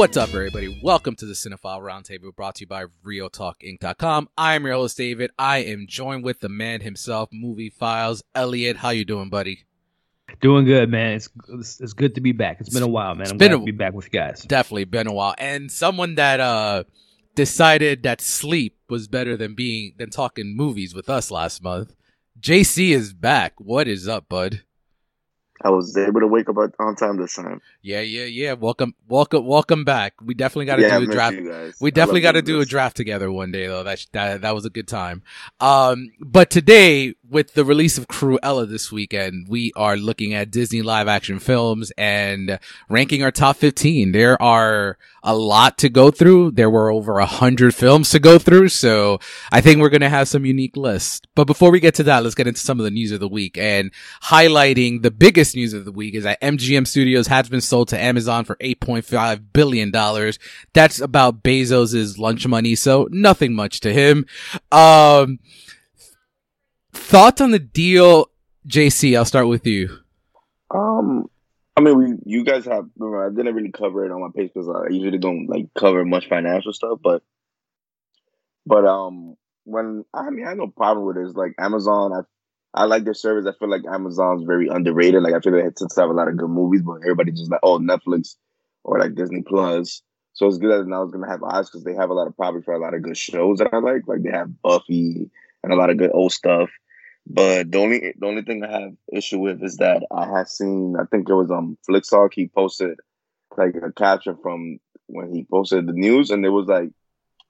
What's up, everybody? Welcome to the Cinephile Roundtable brought to you by RealTalkInc.com. I am your host, David. I am joined with the man himself, Movie Files. Elliot, how you doing, buddy? Doing good, man. It's it's good to be back. It's been a while, man. I'm glad a, to be back with you guys. Definitely been a while. And someone that uh decided that sleep was better than being than talking movies with us last month. JC is back. What is up, bud? I was able to wake up on time this time. Yeah, yeah, yeah. Welcome, welcome, welcome back. We definitely got to yeah, do a draft. We definitely got to do a draft together one day, though. That, that that was a good time. Um, but today, with the release of Cruella this weekend, we are looking at Disney live action films and ranking our top fifteen. There are a lot to go through. There were over a hundred films to go through, so I think we're gonna have some unique lists. But before we get to that, let's get into some of the news of the week and highlighting the biggest biggest news of the week is that MGM Studios has been sold to Amazon for $8.5 billion. That's about Bezos's lunch money, so nothing much to him. Um, thoughts on the deal, JC? I'll start with you. Um, I mean, we, you guys have. Remember, I didn't really cover it on my page because I usually don't like cover much financial stuff. But, but um, when I mean, I have no problem with it. It's like Amazon. I I like their service. I feel like Amazon's very underrated. Like I feel like they have a lot of good movies, but everybody just like, oh, Netflix or like Disney Plus. So it's good that now it's gonna have eyes because they have a lot of probably for a lot of good shows that I like. Like they have Buffy and a lot of good old stuff. But the only the only thing I have issue with is that I have seen I think it was um Flixtalk he posted like a caption from when he posted the news and it was like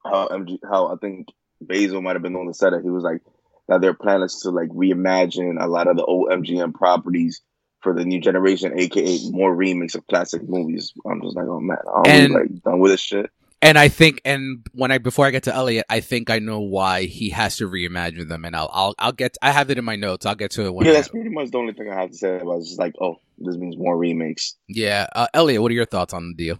how MG how I think Basil might have been on the set. That he was like that their plan is to like reimagine a lot of the old MGM properties for the new generation, aka more remakes of classic movies. I'm just like, oh man, I'm and, like done with this shit. And I think, and when I before I get to Elliot, I think I know why he has to reimagine them, and I'll I'll I'll get I have it in my notes. I'll get to it. When yeah, that's pretty much the only thing I have to say about. It. It's just like, oh, this means more remakes. Yeah, uh, Elliot, what are your thoughts on the deal?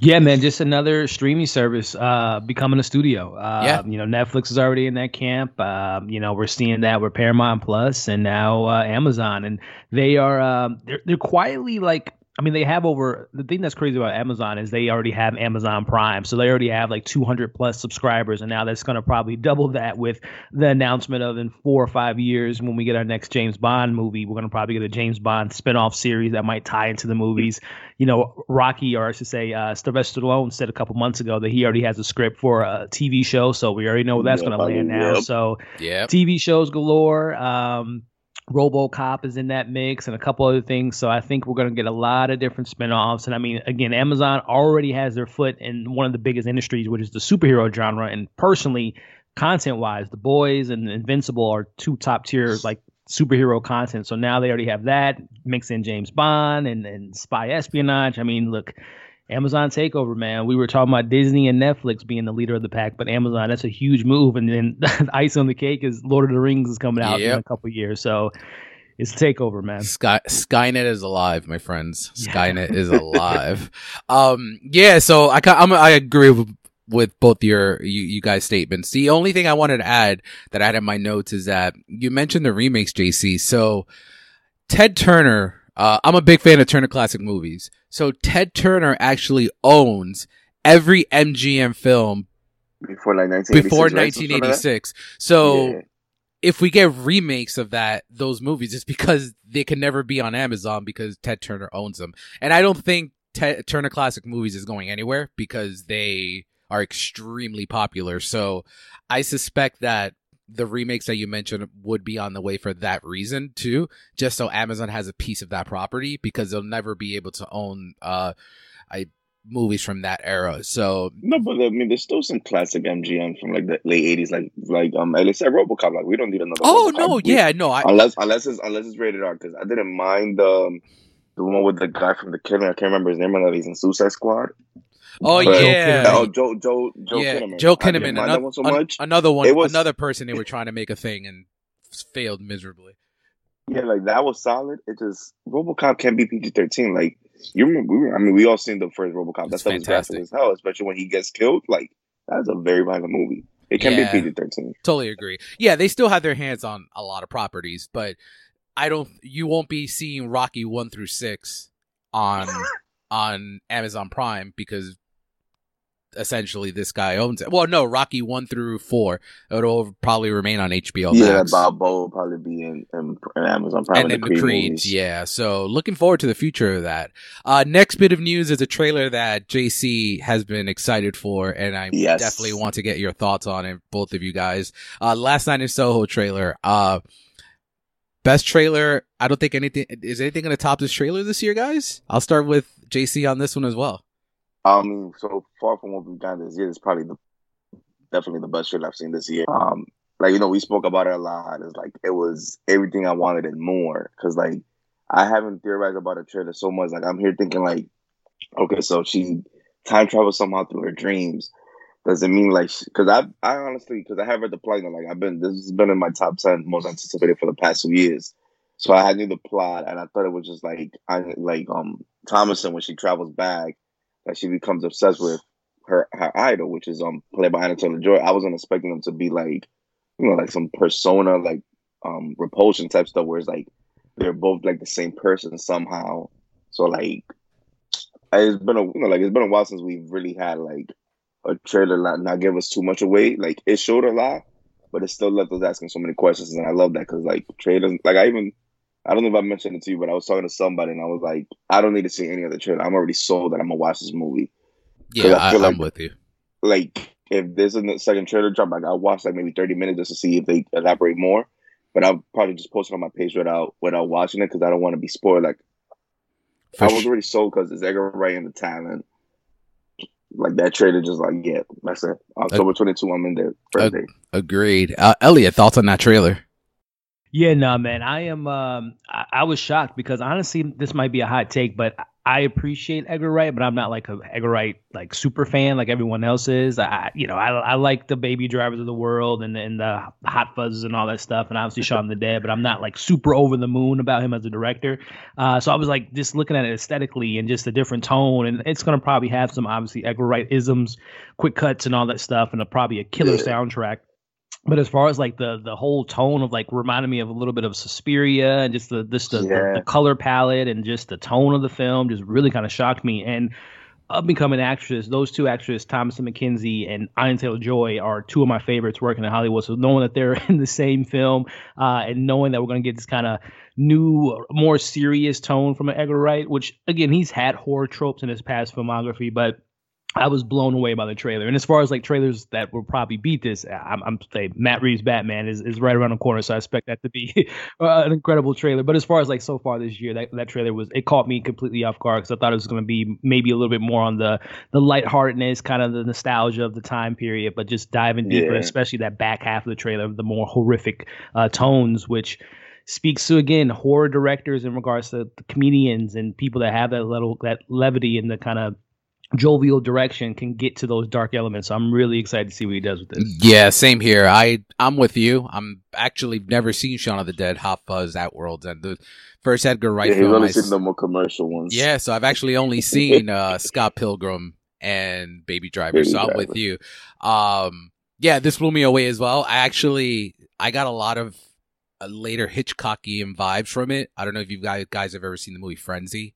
Yeah, man, just another streaming service uh, becoming a studio. Uh, yeah. You know, Netflix is already in that camp. Uh, you know, we're seeing that with Paramount Plus and now uh, Amazon, and they are um, they're they're quietly like I mean, they have over the thing that's crazy about Amazon is they already have Amazon Prime, so they already have like 200 plus subscribers, and now that's going to probably double that with the announcement of in four or five years when we get our next James Bond movie, we're going to probably get a James Bond spinoff series that might tie into the movies. You know, Rocky, or I should say, uh, Sylvester Stallone said a couple months ago that he already has a script for a TV show, so we already know where that's going to land now. Yep. So, yeah, TV shows galore. Um, RoboCop is in that mix and a couple other things. So I think we're going to get a lot of different spinoffs. And I mean, again, Amazon already has their foot in one of the biggest industries, which is the superhero genre. And personally, content wise, The Boys and Invincible are two top tier like superhero content. So now they already have that. Mix in James Bond and, and spy espionage. I mean, look, Amazon takeover, man. We were talking about Disney and Netflix being the leader of the pack, but Amazon, that's a huge move. And then the ice on the cake is Lord of the Rings is coming out yep. in a couple years. So it's takeover, man. Sky Skynet is alive, my friends. Skynet yeah. is alive. um, yeah. So I I'm, I agree with with both your you, you guys statements. The only thing I wanted to add that I had in my notes is that you mentioned the remakes, JC. So Ted Turner uh, I'm a big fan of Turner Classic Movies. So Ted Turner actually owns every MGM film before like 1986. Before 1986. So yeah. if we get remakes of that, those movies, it's because they can never be on Amazon because Ted Turner owns them. And I don't think Ted Turner Classic Movies is going anywhere because they are extremely popular. So I suspect that the remakes that you mentioned would be on the way for that reason too, just so Amazon has a piece of that property because they'll never be able to own uh I movies from that era. So no, but I mean, there's still some classic MGM from like the late '80s, like like um, like said RoboCop. Like we don't need another. Oh RoboCop no, movie. yeah, no. I, unless unless it's unless it's rated R, because I didn't mind um the one with the guy from the Killing. I can't remember his name. I know he's in Suicide Squad. Oh but, yeah. Oh Joe Joe Joe yeah, Kinnaman. Joel Kinnaman. Another, one so much. another one. Was, another person they were trying to make a thing and failed miserably. Yeah, like that was solid. It just RoboCop can't be PG thirteen. Like you remember, I mean, we all seen the first RoboCop. That's stuff was graphic as hell, especially when he gets killed. Like that's a very violent movie. It can yeah, be PG thirteen. Totally agree. Yeah, they still have their hands on a lot of properties, but I don't. You won't be seeing Rocky one through six on on Amazon Prime because essentially this guy owns it. Well, no, Rocky one through four. It'll probably remain on HBO. Yeah, Max. Bob will probably be in, in, in Amazon Prime. And then the, the Creeds, yeah. So looking forward to the future of that. Uh, next bit of news is a trailer that JC has been excited for, and I yes. definitely want to get your thoughts on it, both of you guys. Uh, last night in Soho trailer. Uh, best trailer. I don't think anything is anything going to top this trailer this year, guys. I'll start with JC on this one as well. I mean, so far from what we've done this year, it's probably the definitely the best trailer I've seen this year. Um, like you know, we spoke about it a lot. It's like it was everything I wanted and more. Cause like I haven't theorized about a trailer so much. Like I'm here thinking like, okay, so she time travels somehow through her dreams. Does it mean like? Because I, I honestly, because I have read the plot. Like I've been, this has been in my top ten most anticipated for the past two years. So I knew the plot, and I thought it was just like, I like um Thomasin when she travels back that she becomes obsessed with her her idol, which is um played by Anya Taylor Joy. I wasn't expecting them to be like, you know, like some persona like um repulsion type stuff where it's like they're both like the same person somehow. So like it's been a you know like it's been a while since we've really had like a trailer not, not give us too much away. Like it showed a lot, but it still left us asking so many questions, and I love that because like trailers like I even I don't know if I mentioned it to you, but I was talking to somebody and I was like, I don't need to see any other trailer. I'm already sold that I'm gonna watch this movie. Yeah, I, I am like, with you. Like, if there's a second trailer drop, like I'll watch like maybe 30 minutes just to see if they elaborate more. But I'll probably just post it on my page without without watching it because I don't want to be spoiled. Like, For I was already sold because it's Edgar Wright and the talent. Like that trailer, just like yeah, that's it. October 22, I'm in there. Day. Agreed. Uh, Elliot, thoughts on that trailer? Yeah, no, man. I am. Um, I, I, was shocked because honestly, this might be a hot take, but I appreciate Edgar Wright, but I'm not like a Edgar Wright like super fan like everyone else is. I, you know, I, I like the Baby Drivers of the world and and the Hot Fuzzes and all that stuff, and obviously Shaun the Dead, but I'm not like super over the moon about him as a director. Uh, so I was like just looking at it aesthetically and just a different tone, and it's gonna probably have some obviously Edgar Wright isms, quick cuts, and all that stuff, and a, probably a killer soundtrack but as far as like the the whole tone of like reminded me of a little bit of Suspiria and just the this the, yeah. the, the, color palette and just the tone of the film just really kind of shocked me. And up and coming actress, those two actresses, Thomasin McKenzie and Anya Taylor Joy, are two of my favorites working in Hollywood. So knowing that they're in the same film uh, and knowing that we're going to get this kind of new, more serious tone from Edgar Wright, which again he's had horror tropes in his past filmography, but I was blown away by the trailer. And as far as like trailers that will probably beat this, I'm, I'm saying Matt Reeves Batman is, is right around the corner, so I expect that to be an incredible trailer. But as far as like so far this year, that, that trailer was it caught me completely off guard because I thought it was going to be maybe a little bit more on the the lightheartedness, kind of the nostalgia of the time period, but just diving deeper, yeah. especially that back half of the trailer, the more horrific uh, tones, which speaks to again horror directors in regards to comedians and people that have that little that levity and the kind of jovial direction can get to those dark elements. So I'm really excited to see what he does with this. Yeah, same here. I I'm with you. I'm actually never seen Shaun of the Dead, Hot Fuzz, Outworlds, and the first Edgar Wright yeah, film. only I, seen the more commercial ones. Yeah, so I've actually only seen uh, Scott Pilgrim and Baby Driver. Baby so I'm with you. Um, yeah, this blew me away as well. I actually I got a lot of uh, later Hitchcockian vibes from it. I don't know if you guys guys have ever seen the movie Frenzy.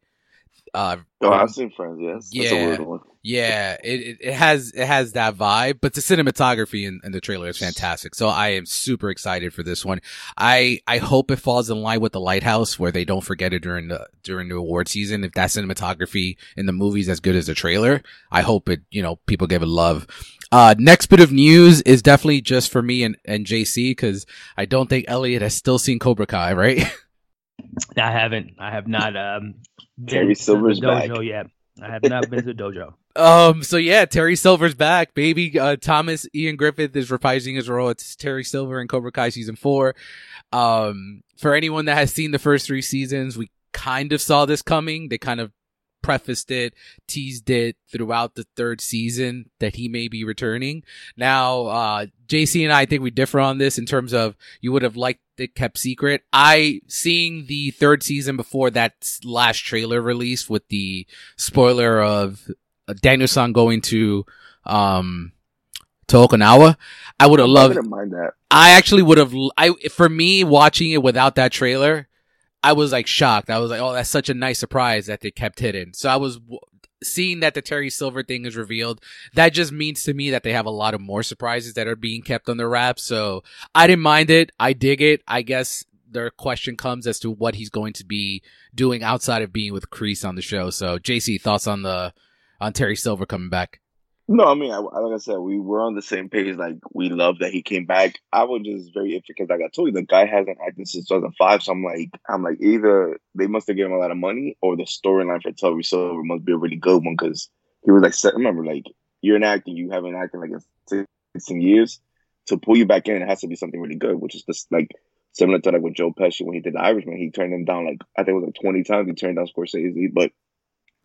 Uh, oh, I've seen Friends. Yes, yeah, yeah. It, it, it has it has that vibe, but the cinematography in, in, the trailer is fantastic. So I am super excited for this one. I I hope it falls in line with the Lighthouse, where they don't forget it during the during the award season. If that cinematography in the movie's as good as the trailer, I hope it you know people give it love. Uh, next bit of news is definitely just for me and and JC because I don't think Elliot has still seen Cobra Kai, right? I haven't. I have not. Um, Terry Silver's dojo back. yet. I have not been to the dojo. Um. So yeah, Terry Silver's back, baby. Uh, Thomas Ian Griffith is reprising his role. It's Terry Silver in Cobra Kai season four. Um. For anyone that has seen the first three seasons, we kind of saw this coming. They kind of prefaced it, teased it throughout the third season that he may be returning. Now, uh, JC and I, I think we differ on this in terms of you would have liked it kept secret. I seeing the third season before that last trailer release with the spoiler of uh, Daniel-san going to, um, to Okinawa. I would have loved. mind that. I actually would have. I for me watching it without that trailer, I was like shocked. I was like, oh, that's such a nice surprise that they kept hidden. So I was seeing that the Terry Silver thing is revealed. That just means to me that they have a lot of more surprises that are being kept on the wrap. So I didn't mind it. I dig it. I guess their question comes as to what he's going to be doing outside of being with Kreese on the show. So JC, thoughts on the on Terry Silver coming back? No, I mean, I, like I said, we were on the same page. Like, we love that he came back. I was just very iffy because, like I told you, the guy hasn't acted since 2005. So I'm like, I'm like, either they must have given him a lot of money, or the storyline for Terry Silver must be a really good one because he was like, remember, like you're an actor, you haven't acted like in 16 years. To pull you back in, it has to be something really good, which is just like similar to like with Joe Pesci when he did The Irishman. He turned him down like I think it was like 20 times. He turned down Scorsese, but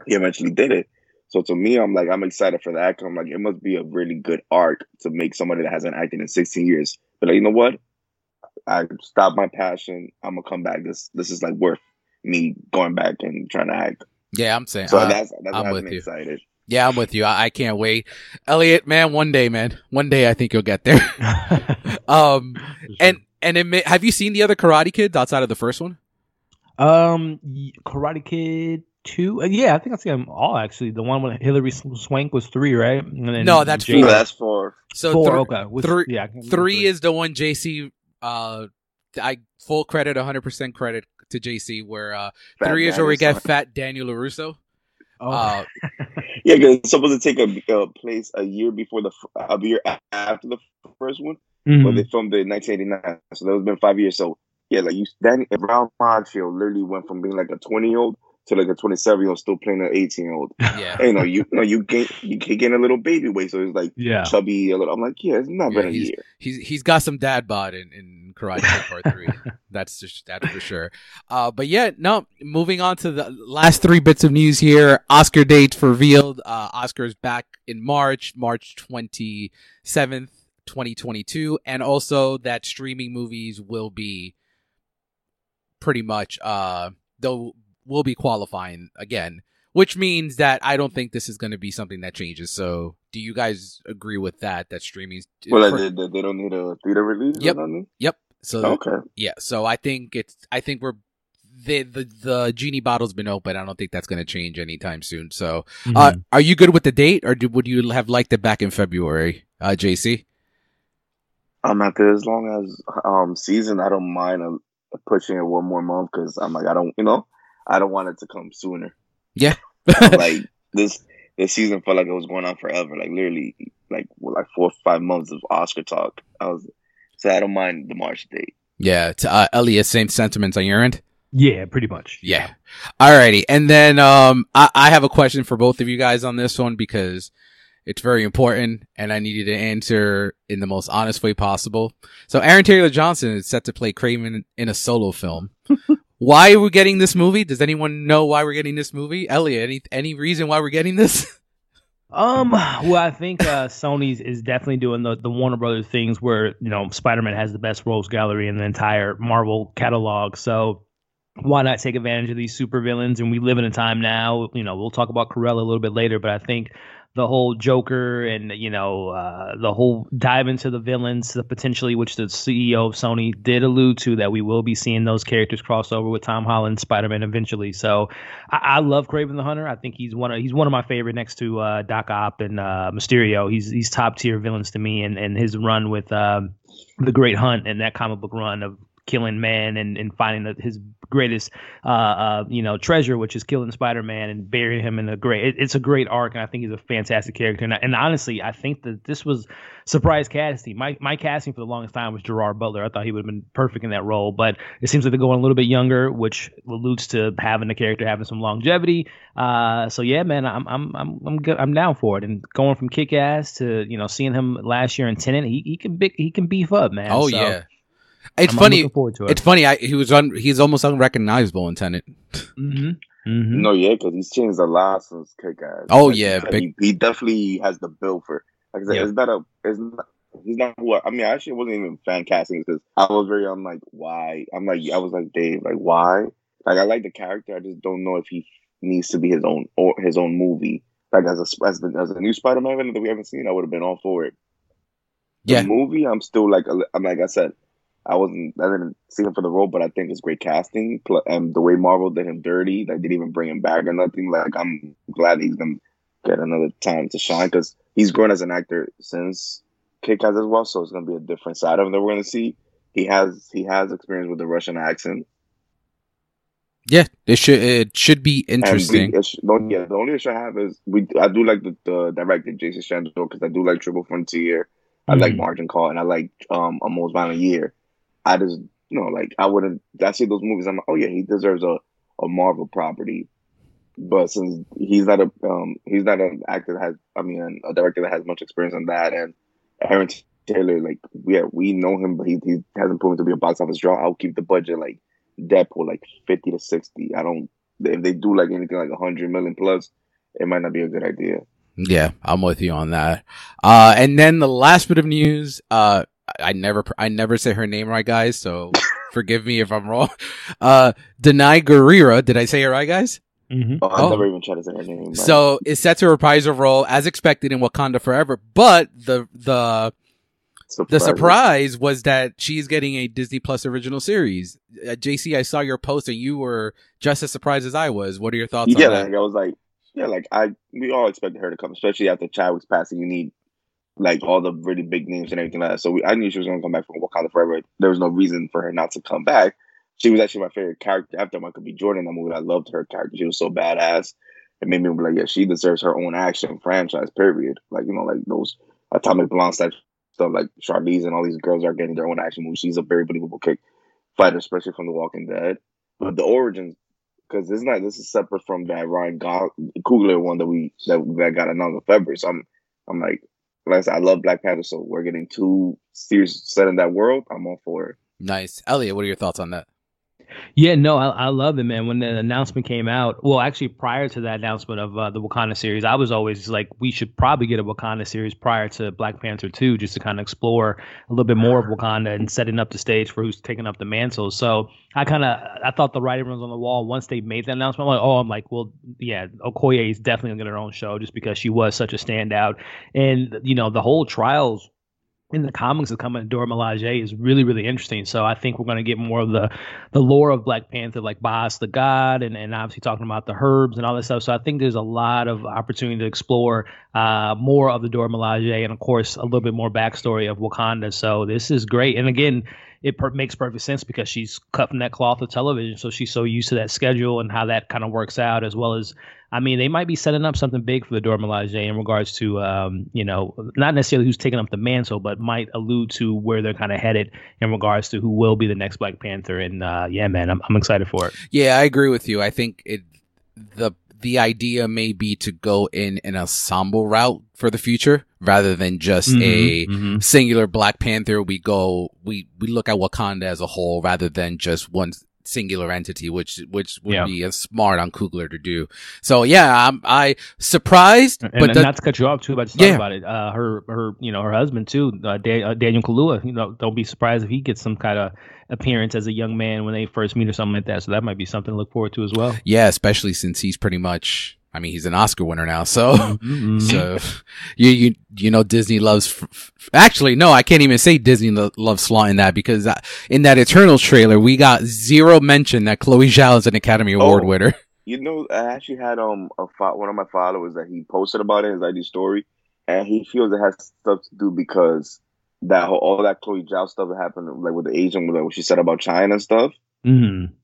he eventually did it. So to me, I'm like, I'm excited for that. Cause I'm like, it must be a really good arc to make somebody that hasn't acted in 16 years. But like, you know what? I stopped my passion. I'm gonna come back. This this is like worth me going back and trying to act. Yeah, I'm saying. So uh, that's that's I'm with you. Excited. Yeah, I'm with you. I, I, can't wait, Elliot. Man, one day, man, one day I think you'll get there. um, and and it may, have you seen the other Karate Kids outside of the first one? Um, Karate Kid two. Uh, yeah, I think I see them all actually. The one with Hilary Swank was three, right? no, that's four. That's four. So four, th- okay. Which, three, yeah, three is the one JC. Uh, I full credit, 100 percent credit to JC. Where uh, three is where we get Fat Daniel LaRusso. Oh. Uh, yeah, because it's supposed to take a, a, place a year before the a year after the first one, mm-hmm. when they filmed it in 1989. So that was been five years. So yeah, like you, Danny Ralph Macchio literally went from being like a 20 year old to like a 27 year old still playing an 18 year old. Yeah. you know, you, you know, you gain you gain a little baby weight, so it's like yeah. chubby a little. I'm like, yeah, it's not yeah, been a year. He's he's got some dad bod in, in Karate Kid Part Three. that's just that's for sure. Uh, but yeah, no. Moving on to the last three bits of news here. Oscar dates revealed. Uh, Oscars back in March, March 27th, 2022, and also that streaming movies will be pretty much uh they'll will be qualifying again, which means that I don't think this is going to be something that changes. So, do you guys agree with that? That streaming, well, they, they don't need a theater release. Yep. Yep. So okay. Yeah. So I think it's. I think we're. The, the the genie bottle's been open. I don't think that's going to change anytime soon. So, mm-hmm. uh, are you good with the date, or do, would you have liked it back in February, uh, JC? I'm at there as long as um season. I don't mind uh, pushing it one more month because I'm like I don't you know I don't want it to come sooner. Yeah. like this this season felt like it was going on forever. Like literally like like four or five months of Oscar talk. I was so I don't mind the March date. Yeah. To, uh, Elliot, same sentiments on your end? Yeah, pretty much. Yeah. Alrighty. And then um I, I have a question for both of you guys on this one because it's very important and I need you to answer in the most honest way possible. So Aaron Taylor Johnson is set to play Kraven in a solo film. why are we getting this movie? Does anyone know why we're getting this movie? Elliot, any any reason why we're getting this? Um, well, I think uh, Sony's is definitely doing the, the Warner Brothers things where you know Spider-Man has the best rogues gallery in the entire Marvel catalog. So why not take advantage of these super villains? And we live in a time now. You know, we'll talk about Cruella a little bit later, but I think the whole Joker and you know uh, the whole dive into the villains, the potentially which the CEO of Sony did allude to that we will be seeing those characters cross over with Tom Holland, Spider Man eventually. So I, I, love Kraven the Hunter. I think he's one of he's one of my favorite next to uh, Doc Ock and uh, Mysterio. He's he's top tier villains to me, and and his run with. Um, the Great Hunt and that comic book run of killing man and, and finding the, his greatest uh, uh, you know treasure, which is killing Spider Man and burying him in a great. It, it's a great arc, and I think he's a fantastic character. And, and, honestly, I think that this was surprise casting. My my casting for the longest time was Gerard Butler. I thought he would have been perfect in that role, but it seems like they're going a little bit younger, which alludes to having the character having some longevity. Uh, so yeah, man, I'm I'm I'm I'm good. I'm down for it. And going from Kick Ass to you know seeing him last year in Tenet, he he can big he can beef up, man. Oh so, yeah It's I'm, funny. I'm it. It's funny. I, he was on. He's almost unrecognizable in Tenet. Mm-hmm. Mm-hmm. No, yeah, because he's changed a lot since Kick Ass. Oh like, yeah, he, he, definitely has the bill for. Like I said, yeah. it's not a. It's not. He's not who I, I mean. I actually wasn't even fan casting because I was very. I'm like, why? I'm like, I was like, Dave, like, why? Like, I like the character. I just don't know if he needs to be his own or his own movie. Like as a as, the, as a new Spider-Man that we haven't seen, I would have been all for it. The yeah. movie, I'm still like, I'm like I said, I wasn't, I didn't see him for the role, but I think it's great casting. And the way Marvel did him dirty, they didn't even bring him back or nothing. Like, I'm glad he's gonna get another time to shine because he's grown as an actor since Kick Ass as well. So it's gonna be a different side of him that we're gonna see. He has he has experience with the Russian accent. Yeah, it should it should be interesting. We, yeah, the only issue I have is we I do like the, the director Jason Schwartzman because I do like Triple Frontier. I mm-hmm. like Margin Call and I like um a Most Violent Year. I just you know like I wouldn't. I see those movies. I'm like, oh yeah, he deserves a a Marvel property. But since he's not a um he's not an actor that has I mean a director that has much experience on that and Aaron Taylor like yeah we know him but he, he hasn't proven to be a box office draw. I'll keep the budget like Deadpool like fifty to sixty. I don't if they do like anything like a hundred million plus, it might not be a good idea. Yeah, I'm with you on that. Uh, and then the last bit of news, uh, I never, I never say her name right, guys. So forgive me if I'm wrong. Uh, Danai Guerrera, Did I say it right, guys? Mm-hmm. Oh, I oh. never even tried to say her name. So it's set to reprise her role as expected in Wakanda Forever, but the the surprise. the surprise was that she's getting a Disney Plus original series. Uh, JC, I saw your post and you were just as surprised as I was. What are your thoughts? Yeah, like, I was like, yeah, like I we all expected her to come, especially after Chadwick's passing. You need like all the really big names and everything like that. So we, I knew she was to come back from Wakanda Forever. There was no reason for her not to come back. She was actually my favorite character after Michael B. Jordan. That movie, I loved her character. She was so badass. It made me be like, yeah, she deserves her own action franchise. Period. Like you know, like those Atomic Blonde stuff, like Charlize and all these girls are getting their own action movies. She's a very believable kick fighter, especially from The Walking Dead. But the origins, because this is not this is separate from that Ryan Coogler one that we that, that got announced in February. So I'm I'm like, like I said, I love Black Panther, so we're getting two series set in that world. I'm all for it. Nice, Elliot. What are your thoughts on that? Yeah, no, I, I love it, man. When the announcement came out, well, actually, prior to that announcement of uh, the Wakanda series, I was always like, we should probably get a Wakanda series prior to Black Panther 2, just to kind of explore a little bit more of Wakanda and setting up the stage for who's taking up the mantle. So I kind of, I thought the writing was on the wall once they made that announcement. I'm like, oh, I'm like, well, yeah, Okoye is definitely gonna get her own show just because she was such a standout, and you know, the whole trials in the comics that come in Dora Milaje is really, really interesting. So I think we're going to get more of the the lore of Black Panther, like Bast the God, and, and obviously talking about the herbs and all this stuff. So I think there's a lot of opportunity to explore uh, more of the Dora Milaje and, of course, a little bit more backstory of Wakanda. So this is great. And again, it per- makes perfect sense because she's cut from that cloth of television. So she's so used to that schedule and how that kind of works out, as well as I mean, they might be setting up something big for the Dora Milaje in regards to, um, you know, not necessarily who's taking up the mantle, but might allude to where they're kind of headed in regards to who will be the next Black Panther. And uh, yeah, man, I'm, I'm excited for it. Yeah, I agree with you. I think it the the idea may be to go in an ensemble route for the future rather than just mm-hmm, a mm-hmm. singular Black Panther. We go, we, we look at Wakanda as a whole rather than just one singular entity, which which would yeah. be smart on Coogler to do. So yeah, I'm I surprised, and, but and the, not to cut you off too, but just yeah. about it. Uh, her her you know her husband too, uh, da- uh, Daniel Kaluuya. You know, don't be surprised if he gets some kind of appearance as a young man when they first meet or something like that. So that might be something to look forward to as well. Yeah, especially since he's pretty much I mean, he's an Oscar winner now, so mm-hmm. so you you you know Disney loves. F- actually, no, I can't even say Disney lo- loves flaunting that because in that Eternals trailer, we got zero mention that Chloe Zhao is an Academy Award oh, winner. You know, I actually had um a fo- one of my followers that he posted about it in his ID story, and he feels it has stuff to do because that whole, all that Chloe Zhao stuff that happened, like with the Asian, like what she said about China and stuff. Mm-hmm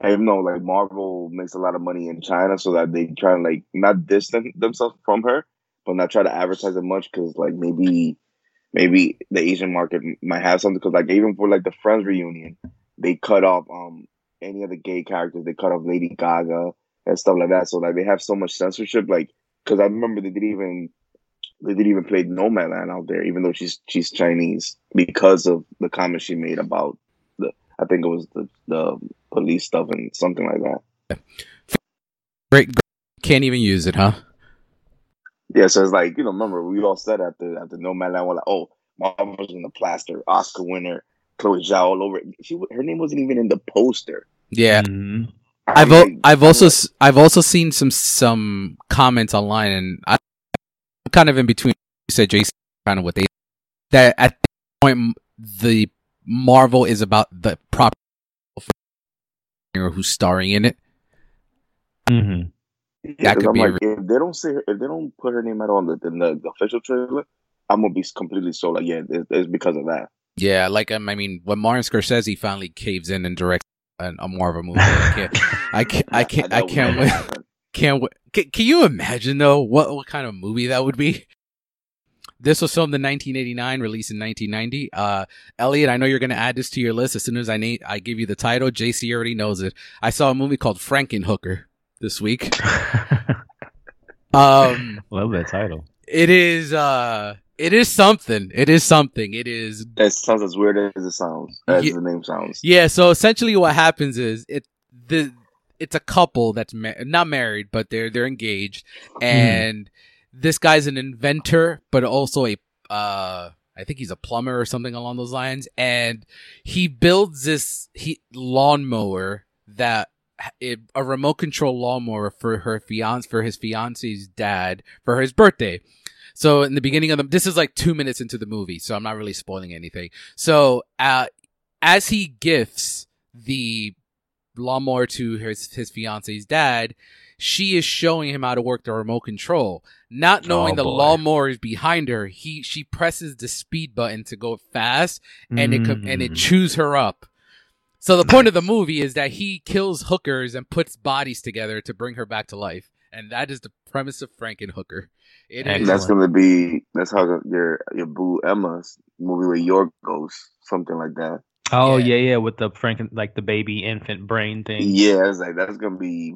I know like Marvel makes a lot of money in China, so that they try to like not distance themselves from her, but not try to advertise it much because like maybe maybe the Asian market might have something. Because like even for like the Friends reunion, they cut off um any of the gay characters. They cut off Lady Gaga and stuff like that. So like they have so much censorship. Like because I remember they didn't even they didn't even play Nomadland out there, even though she's she's Chinese because of the comment she made about the I think it was the the police stuff and something like that. Great, can't even use it, huh? Yeah, so it's like you know, remember we all said at the at the Nomadland, we're like, oh, Marvel's in the plaster, Oscar winner, Chloe Zhao all over. She her name wasn't even in the poster. Yeah. Mm-hmm. I've o- I've also I've also seen some some comments online, and I'm kind of in between. You said Jason, kind of what they that at this point the Marvel is about the proper who's starring in it. Mm-hmm. Yeah, that could be like, a... if they don't say her, if they don't put her name out on the, in the, the official trailer, I'm gonna be completely so like yeah, it, it's because of that. Yeah, like um, I mean, when Martin Scorsese finally caves in and directs an, a Marvel movie, I can't, I can't, I can't, I can't wait. Can't wait. Can, can you imagine though what what kind of movie that would be? This was filmed in 1989, released in 1990. Uh, Elliot, I know you're going to add this to your list as soon as I na- I give you the title. JC already knows it. I saw a movie called Frankenhooker this week. um, love that title. It is. Uh, it is something. It is something. It is. It sounds as weird as it sounds. As yeah, the name sounds. Yeah. So essentially, what happens is it the it's a couple that's ma- not married, but they're they're engaged, hmm. This guy's an inventor, but also a uh, I think he's a plumber or something along those lines, and he builds this he lawnmower that it, a remote control lawnmower for her fiance for his fiance's dad for his birthday. So in the beginning of the this is like two minutes into the movie, so I'm not really spoiling anything. So uh, as he gifts the lawnmower to his his fiance's dad, she is showing him how to work the remote control. Not knowing oh, the lawnmower is behind her, he she presses the speed button to go fast, and mm. it and it mm. chews her up. So the nice. point of the movie is that he kills hookers and puts bodies together to bring her back to life, and that is the premise of Frankenhooker. It and is. that's going to be that's how your your boo Emma's movie with your goes, something like that. Oh yeah. yeah, yeah, with the Franken like the baby infant brain thing. Yeah, it's like that's gonna be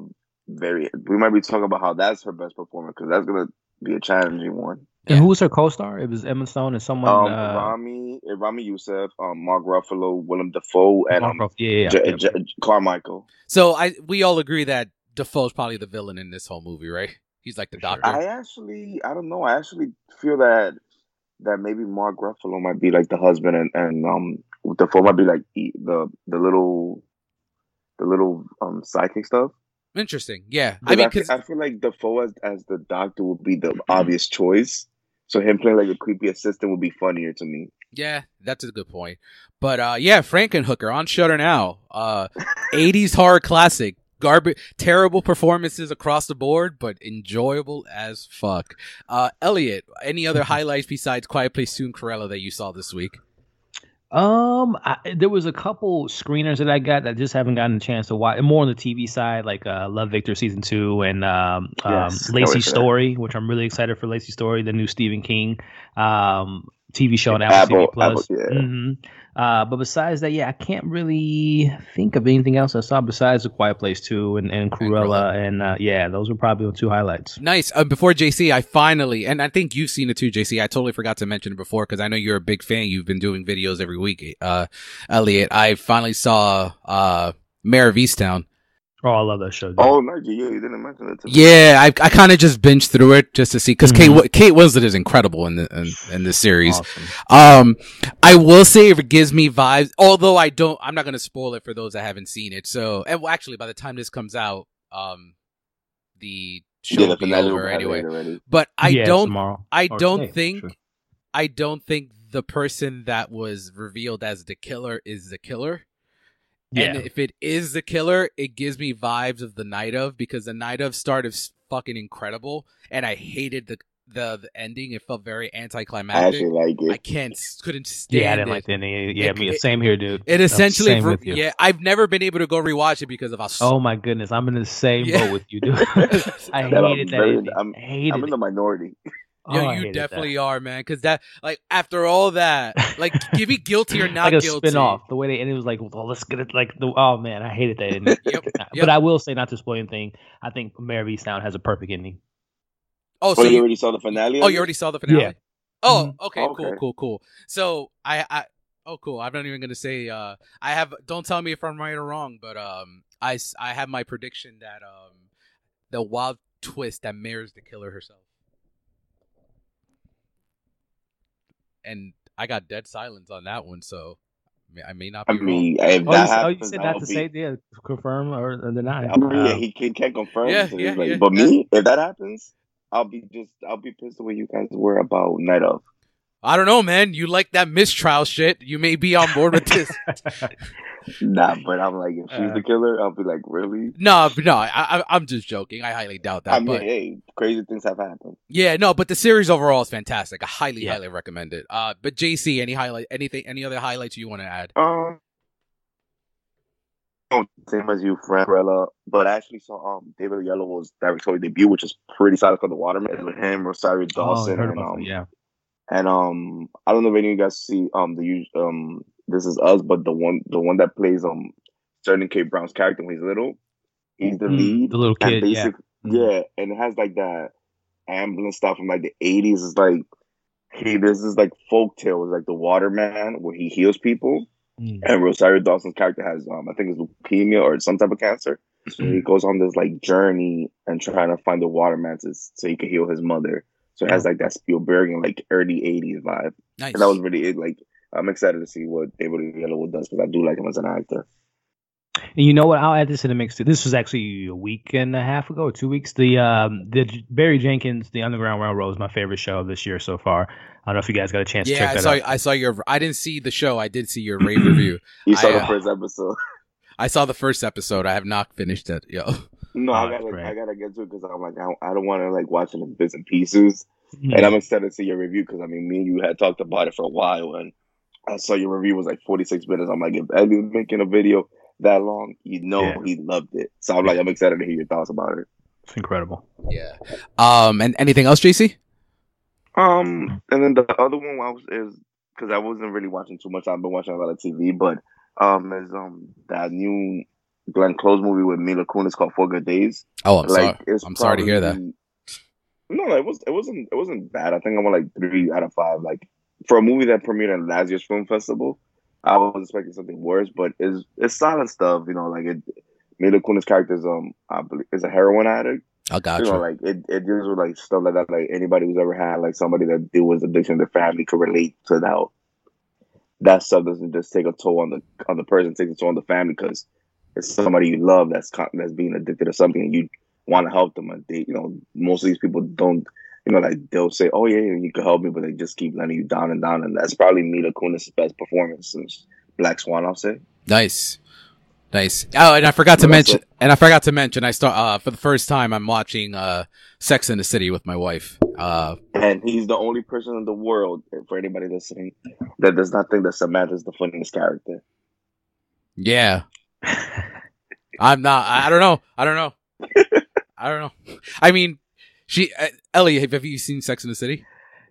very. We might be talking about how that's her best performance because that's gonna be a challenging one. And who was her co-star? It was Emma Stone and someone. Um, uh, Rami, eh, Ramy Youssef, um, Mark Ruffalo, Willem Dafoe, and um, Ruff- yeah, yeah, J- J- J- Carmichael. So I we all agree that Dafoe's probably the villain in this whole movie, right? He's like the doctor. I actually, I don't know. I actually feel that that maybe Mark Ruffalo might be like the husband, and and um, Dafoe might be like the the little the little um psychic stuff. Interesting. Yeah, I mean, I, I, feel like Dafoe as, as the doctor would be the obvious choice. So him playing like a creepy assistant would be funnier to me. Yeah, that's a good point. But uh, yeah, Frankenhooker on Shutter now. Uh, 80s horror classic. Garbage, terrible performances across the board, but enjoyable as fuck. Uh, Elliot, any other highlights besides Quiet Place Soon Cruella that you saw this week? Um, I, there was a couple screeners that I got that just haven't gotten a chance to watch. More on the TV side, like uh, Love Victor season two and um, yes, um Lisey's Story, which I'm really excited for. Lisey's Story, the new Stephen King um TV show on Apple, Apple TV Plus. Apple, yeah. mm-hmm. uh, but besides that, yeah, I can't really think of anything else I saw besides The Quiet Place 2 and, and Cruella. And, uh, yeah, those were probably the two highlights. Nice. Uh, before JC, I finally, and I think you've seen it too, JC. I totally forgot to mention it before because I know you're a big fan. You've been doing videos every week, uh, Elliot. I finally saw uh, Mare of Easttown. Oh, I love that show. Dude. Oh, no, yeah, you didn't mention it. Yeah, I I kind of just binged through it just to see because mm-hmm. Kate Kate Winslet is incredible in the in, in this series. Awesome. Um, I will say it gives me vibes. Although I don't, I'm not going to spoil it for those that haven't seen it. So, and well, actually, by the time this comes out, um, the show yeah, will be over anyway. But I yeah, don't, tomorrow. I don't today, think, sure. I don't think the person that was revealed as the killer is the killer. Yeah. And if it is the killer, it gives me vibes of the night of because the night of started fucking incredible, and I hated the the, the ending. It felt very anticlimactic. I actually like it. I can't couldn't stand. It. Yeah, I didn't it. like the ending. Yeah, it, me same here, dude. It essentially, re- yeah, I've never been able to go rewatch it because of how. Oh my goodness, I'm in the same yeah. boat with you, dude. I hated that. Ending. I'm, I hated I'm in the minority. Yo, oh, you definitely that. are, man. Because that, like, after all that, like, give me guilty or not like a guilty. Spin off the way they and it was like, well, let's get it. Like, the oh man, I hated that ending. yep, yep. But I will say, not to spoil anything, I think Mare of Easttown has a perfect ending. Oh, so oh, you, you already saw the finale? Oh, you already saw the finale. Yeah. Oh, mm-hmm. okay, okay, cool, cool, cool. So I, I, Oh, cool. I'm not even gonna say. Uh, I have. Don't tell me if I'm right or wrong, but um, I I have my prediction that um, the wild twist that Mare's the killer herself. And I got dead silence on that one, so I may not. I mean, wrong. if oh, that you, happens, oh, you said not to be... say, yeah, confirm or deny. I mean, yeah, um, he can, not confirm. Yeah, so yeah, like, yeah, But me, if that happens, I'll be just, I'll be pissed the way you guys were about Night of. I don't know, man. You like that mistrial shit. You may be on board with this. nah, but I'm like, if she's uh, the killer, I'll be like, really? No, no, I, am just joking. I highly doubt that. I mean, but, hey, crazy things have happened. Yeah, no, but the series overall is fantastic. I highly, yeah. highly recommend it. Uh, but JC, any highlight, anything, any other highlights you want to add? Um, oh, same as you, Frank but I actually saw um David Oyelowo's directorial debut, which is pretty solid for the Waterman with him, Rosario oh, Dawson, oh, and um, yeah. And um, I don't know if any of you guys see um the um this is us, but the one the one that plays um Sterling K. Brown's character when he's little, he's the mm, lead. The little kid, basic, yeah. Yeah, and it has like that ambulance stuff from like the eighties. It's like hey, this is like folk tale, it's like the Waterman where he heals people. Mm. And Rosario Dawson's character has um I think it's leukemia or some type of cancer. So mm. he goes on this like journey and trying to find the Waterman to, so he can heal his mother. So it has like that Spielberg and like early '80s vibe. Nice. And that was really it. Like I'm excited to see what David Oyelowo does because I do like him as an actor. And you know what? I'll add this in the mix too. This was actually a week and a half ago, or two weeks. The um, the Barry Jenkins, The Underground Railroad, is my favorite show of this year so far. I don't know if you guys got a chance yeah, to check I that saw, out. I saw your. I didn't see the show. I did see your rave review. You saw I, the uh, first episode. I saw the first episode. I have not finished it. Yo. No, oh, I gotta, I gotta get to it because I'm like, I don't, I don't want to like watch it in bits and pieces. Mm-hmm. And I'm excited to see your review because I mean, me and you had talked about it for a while, and I saw your review was like 46 minutes. I'm like, if Eddie's making a video that long, you know yeah. he loved it. So I'm like, I'm excited to hear your thoughts about it. It's incredible. Yeah. Um. And anything else, JC? Um. And then the other one was is because I wasn't really watching too much. I've been watching a lot of TV, but um, is um that new Glenn Close movie with Mila Kunis called Four Good Days. Oh, I'm like, sorry. I'm sorry to hear that. No, it was it wasn't it wasn't bad. I think I'm like three out of five. Like for a movie that premiered at last year's film festival, I was expecting something worse, but it's it's solid stuff. You know, like it. Mila Kunis' character is um I believe is a heroin addict. I got you. you. Know, like it, it deals with like stuff like that. Like anybody who's ever had like somebody that deals with addiction in their family could relate to that. That stuff doesn't just take a toll on the on the person, takes a toll on the family because it's somebody you love that's that's being addicted to something, and you want to help them. And they, you know, most of these people don't, you know, like they'll say, "Oh yeah, you can help me," but they just keep letting you down and down. And that's probably Mila Kunis' best performance since Black Swan. I'll say. Nice. Nice. Oh, and I forgot to mention, and I forgot to mention, I start uh, for the first time. I'm watching uh, Sex in the City with my wife. Uh, and he's the only person in the world, for anybody listening, that does not think that Samantha's the funniest character. Yeah, I'm not. I don't know. I don't know. I don't know. I mean, she uh, Ellie, have, have you seen Sex in the City?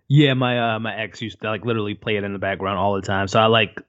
Yeah, my uh, my ex used to like literally play it in the background all the time. So I like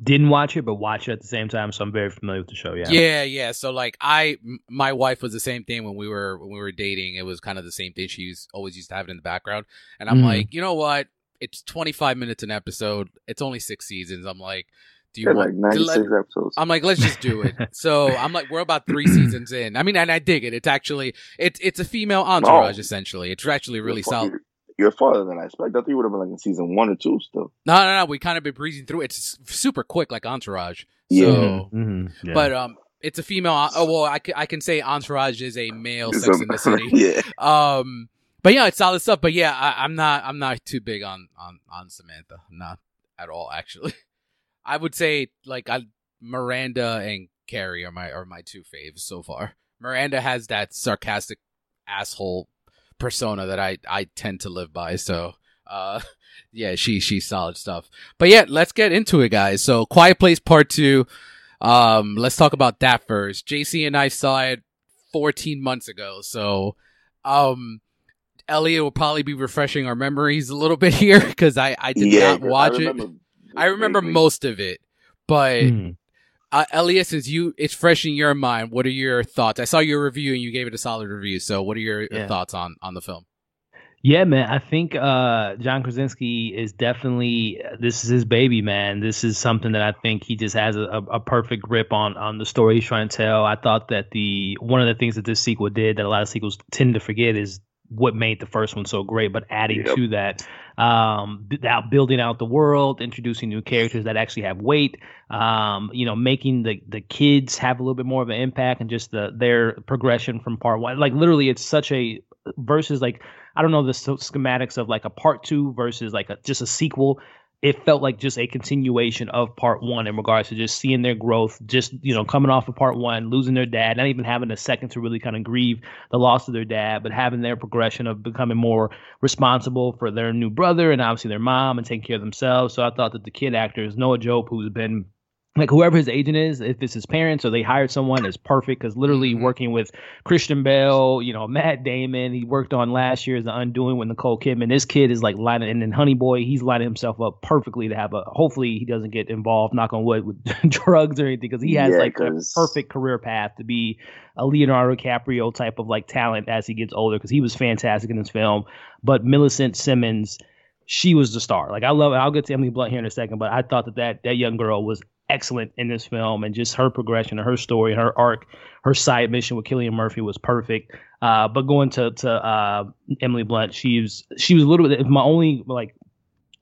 didn't watch it, but watch it at the same time. So I'm very familiar with the show. Yeah. Yeah, yeah. So like I, my wife was the same thing when we were when we were dating. It was kind of the same thing. She used, always used to have it in the background, and I'm mm. like, you know what? It's 25 minutes an episode. It's only six seasons. I'm like, do you want like 96 let, episodes? I'm like, let's just do it. so I'm like, we're about three seasons in. I mean, and I dig it. It's actually it's it's a female entourage oh. essentially. It's actually really you're solid. You're farther than I expected. I thought you would have been like in season one or two still. No, no, no. We kind of been breezing through. It's super quick, like Entourage. Yeah. So, mm-hmm. yeah. but um, it's a female. Oh well, I can, I can say Entourage is a male it's Sex a, in the City. yeah. Um, but yeah, it's solid stuff. But yeah, I, I'm not I'm not too big on on on Samantha. Not at all, actually. I would say like I, Miranda and Carrie are my are my two faves so far. Miranda has that sarcastic asshole persona that I I tend to live by. So uh yeah, she she's solid stuff. But yeah, let's get into it, guys. So Quiet Place Part Two. Um, let's talk about that first. JC and I saw it 14 months ago, so um, Elliot will probably be refreshing our memories a little bit here because I I did yeah, not watch it. I remember most of it, but mm. uh, Elias, since you it's fresh in your mind, what are your thoughts? I saw your review and you gave it a solid review. So, what are your, yeah. thoughts on on the film? Yeah, man. I think uh, John Krasinski is definitely this is his baby, man. This is something that I think he just has a, a, perfect grip on on the story he's trying to tell. I thought that the one of the things that this sequel did that a lot of sequels tend to forget is what made the first one so great, but adding yep. to that, um, building out the world, introducing new characters that actually have weight, um, you know, making the the kids have a little bit more of an impact and just the their progression from part one. Like literally, it's such a versus like I don't know the schematics of like a part two versus like a, just a sequel. It felt like just a continuation of part one in regards to just seeing their growth, just you know coming off of part one, losing their dad, not even having a second to really kind of grieve the loss of their dad, but having their progression of becoming more responsible for their new brother and obviously their mom and taking care of themselves. So I thought that the kid actors, Noah Jupe, who's been like whoever his agent is, if it's his parents or they hired someone, is perfect because literally mm-hmm. working with Christian Bale, you know, Matt Damon, he worked on last year's The Undoing with Nicole Kidman. This kid is like lining, and then Honey Boy, he's lining himself up perfectly to have a. Hopefully, he doesn't get involved, knock on wood, with drugs or anything because he has yeah, like cause... a perfect career path to be a Leonardo DiCaprio type of like talent as he gets older because he was fantastic in this film. But Millicent Simmonds. she was the star. Like I love it. I'll get to Emily Blunt here in a second, but I thought that that, that young girl was excellent in this film, and just her progression, and her story, her arc, her side mission with Cillian Murphy was perfect. Uh, but going to to uh, Emily Blunt, she was she was a little bit. My only like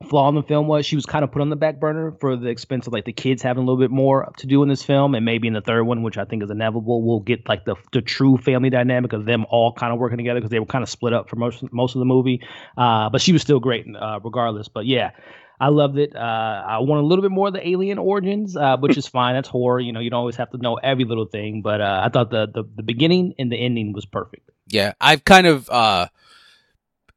flaw in the film was she was kind of put on the back burner for the expense of like the kids having a little bit more to do in this film, and maybe in the third one, which I think is inevitable, we'll get like the the true family dynamic of them all kind of working together because they were kind of split up for most most of the movie. Uh, but she was still great uh, regardless. But yeah, I loved it. Uh, I want a little bit more of the alien origins, uh, which is fine. That's horror. You know, you don't always have to know every little thing. But uh, I thought the, the, the beginning and the ending was perfect. Yeah, I've kind of uh,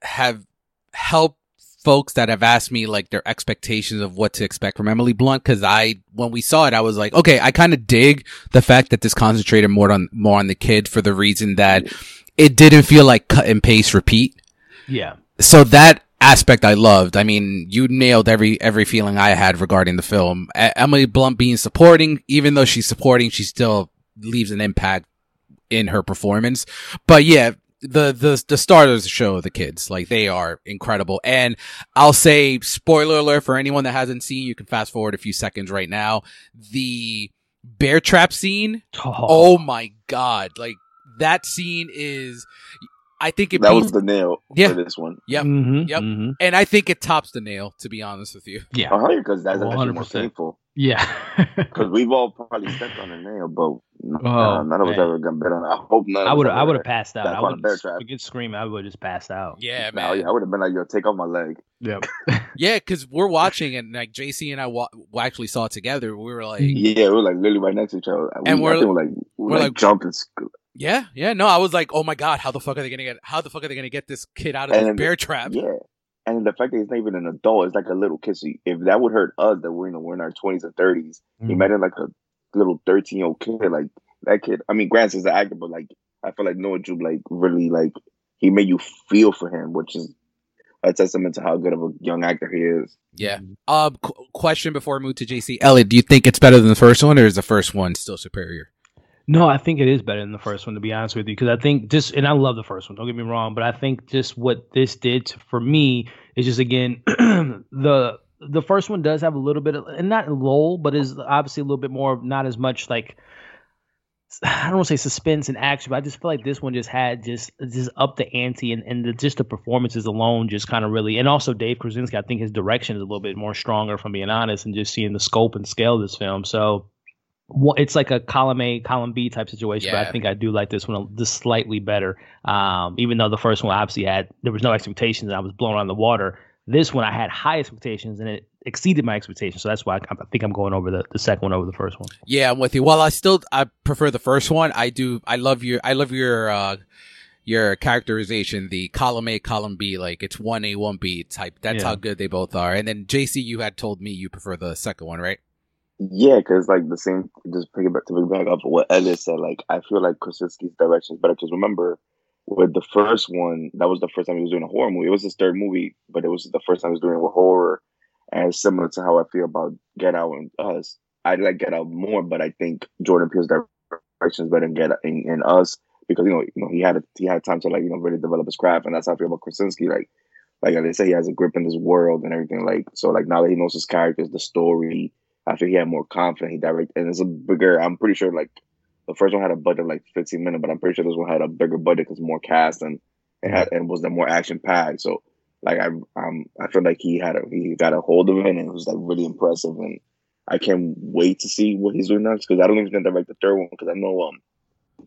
have helped folks that have asked me like their expectations of what to expect from Emily Blunt because I when we saw it I was like okay I kind of dig the fact that this concentrated more on more on the kid for the reason that it didn't feel like cut and paste repeat. Yeah. So that aspect I loved. I mean, you nailed every every feeling I had regarding the film. A- Emily Blunt being supporting, even though she's supporting, she still leaves an impact in her performance. But yeah, the the the starters show the kids like they are incredible and i'll say spoiler alert for anyone that hasn't seen you can fast forward a few seconds right now the bear trap scene oh, oh my god like that scene is I think it that beats, was the nail yeah. for this one. Yep, mm-hmm, yep. Mm-hmm. And I think it tops the nail. To be honest with you, yeah, because that's 100%. actually more painful. Yeah, because we've all probably stepped on a nail, but oh, none of us ever got bit on. I hope none. I would. I would have passed out. I would forget screaming. I would have just passed out. Yeah, man. No, yeah, I would have been like, "Yo, take off my leg." Yep. yeah, because we're watching and like JC and I wa- actually saw it together. We were like, yeah, we were like literally right next to each other, and we, we're, like, we we're like, like jumping. Yeah, yeah. No, I was like, oh my god, how the fuck are they gonna get? How the fuck are they gonna get this kid out of and this bear trap? Yeah, and the fact that he's not even an adult is like a little kissy. If that would hurt us, that we're in, we're in our twenties or 30s mm-hmm. imagine like a little thirteen year old kid. Like that kid. I mean, Grant's is an actor, but like I feel like Noah Jupe like really like he made you feel for him, which is a testament to how good of a young actor he is. Yeah. Um. Qu- question before I move to JC Elliot, do you think it's better than the first one, or is the first one still superior? No, I think it is better than the first one to be honest with you because I think just and I love the first one. Don't get me wrong, but I think just what this did to, for me is just again the the first one does have a little bit of and not lull, but is obviously a little bit more not as much like I don't want to say suspense and action, but I just feel like this one just had just just up the ante and and the, just the performances alone just kind of really and also Dave Krasinski. I think his direction is a little bit more stronger, from being honest, and just seeing the scope and scale of this film. So it's like a column A, column B type situation, yeah. but I think I do like this one just slightly better. Um, even though the first one obviously had there was no expectations and I was blown on the water. This one I had high expectations and it exceeded my expectations, so that's why I, I think I'm going over the, the second one over the first one. Yeah, I'm with you. While I still I prefer the first one, I do I love your I love your uh your characterization, the column A, column B, like it's one A, one B type. That's yeah. how good they both are. And then JC, you had told me you prefer the second one, right? Yeah, because like the same, just pick it back to pick back up what Elliot said. Like I feel like Krasinski's direction is better because remember, with the first one, that was the first time he was doing a horror movie. It was his third movie, but it was the first time he was doing a horror. And similar to how I feel about Get Out and Us, I like Get Out more, but I think Jordan Peele's direction is better than Get Out and, and Us because you know, you know, he had a, he had time to like you know really develop his craft, and that's how I feel about Krasinski. Like, like they say, he has a grip in this world and everything. Like, so like now that he knows his characters, the story, after he had more confidence, he directed, and it's a bigger. I'm pretty sure like the first one had a budget of like 15 minutes, but I'm pretty sure this one had a bigger budget because more cast and it had and was the more action packed. So like I um I feel like he had a he got a hold of it and it was like really impressive and I can't wait to see what he's doing next because I don't think he's gonna direct the third one because I know um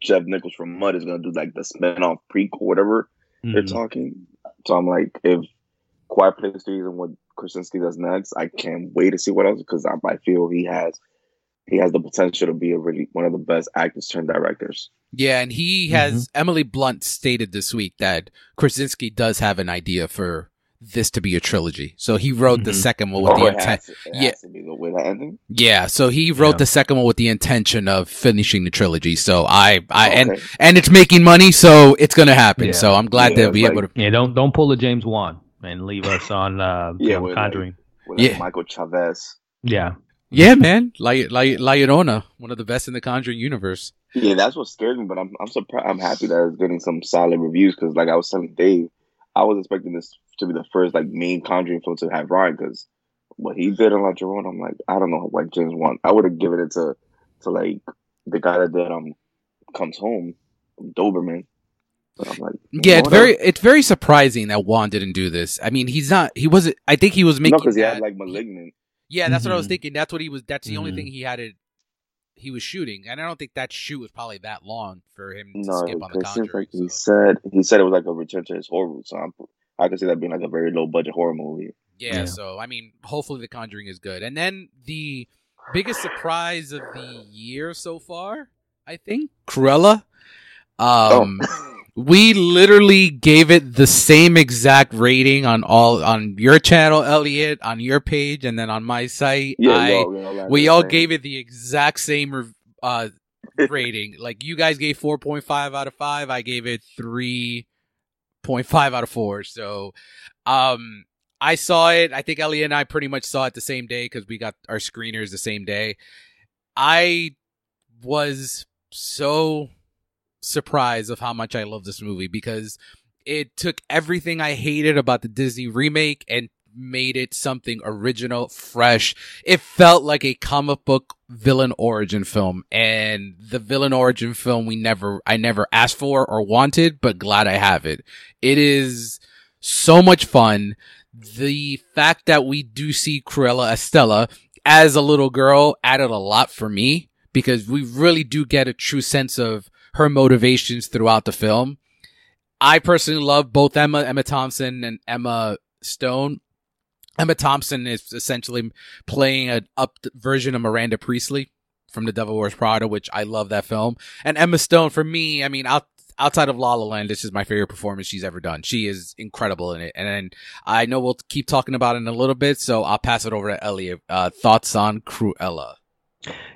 Jeff Nichols from Mud is gonna do like the spin-off prequel whatever mm-hmm. they're talking. So I'm like if Quiet Place Three and what Krasinski does next, I can't wait to see what else because I, I feel he has he has the potential to be a really one of the best actors turned directors. Yeah, and he has mm-hmm. Emily Blunt stated this week that Krasinski does have an idea for this to be a trilogy. So he wrote mm-hmm. the second one with oh, the intent. Yeah. The yeah. So he wrote yeah. the second one with the intention of finishing the trilogy. So I, I, okay. and, and it's making money. So it's going to happen. Yeah. So I'm glad yeah, to be like, able to. Yeah. Don't, don't pull a James Wan and leave us on, uh, yeah, Conjuring. Like, yeah. Michael Chaves. Yeah. Yeah, man. La, La, La Llorona, one of the best in the Conjuring universe. Yeah, that's what scared me. But I'm I'm surprised. I'm happy that it's getting some solid reviews because, like I was telling Dave, I was expecting this to be the first like main Conjuring film to have Ryan because what he did in La Llorona, I'm like, I don't know, like James Wan. I would have given it to to like the guy that did um comes home, Doberman. But like, yeah, it's very it's very surprising that Wan didn't do this. I mean, he's not. He wasn't. I think he was making. No, he had like malignant. Yeah, that's mm-hmm. what I was mm-hmm. thinking. That's what he was. That's the mm-hmm. only thing he had it. He was shooting, and I don't think that shoot was probably that long for him to no, skip on the Conjuring. Like so. He said he said it was like a return to his horror roots. So I'm, I could see that being like a very low budget horror movie. Yeah, yeah, so I mean, hopefully the Conjuring is good. And then the biggest surprise of the year so far, I think, Cruella. Um, oh we literally gave it the same exact rating on all on your channel, Elliot, on your page, and then on my site. Yeah, I, we all gave it the exact same uh, rating. like you guys gave four point five out of five, I gave it three point five out of four. So, um, I saw it. I think Elliot and I pretty much saw it the same day because we got our screeners the same day. I was so surprise of how much I love this movie because it took everything I hated about the Disney remake and made it something original, fresh. It felt like a comic book villain origin film and the villain origin film we never, I never asked for or wanted, but glad I have it. It is so much fun. The fact that we do see Cruella Estella as a little girl added a lot for me because we really do get a true sense of her motivations throughout the film. I personally love both Emma, Emma Thompson and Emma Stone. Emma Thompson is essentially playing an up version of Miranda Priestly from The Devil Wears Prada, which I love that film. And Emma Stone, for me, I mean, out, outside of La La Land, this is my favorite performance she's ever done. She is incredible in it. And, and I know we'll keep talking about it in a little bit, so I'll pass it over to Elliot. Uh, thoughts on Cruella?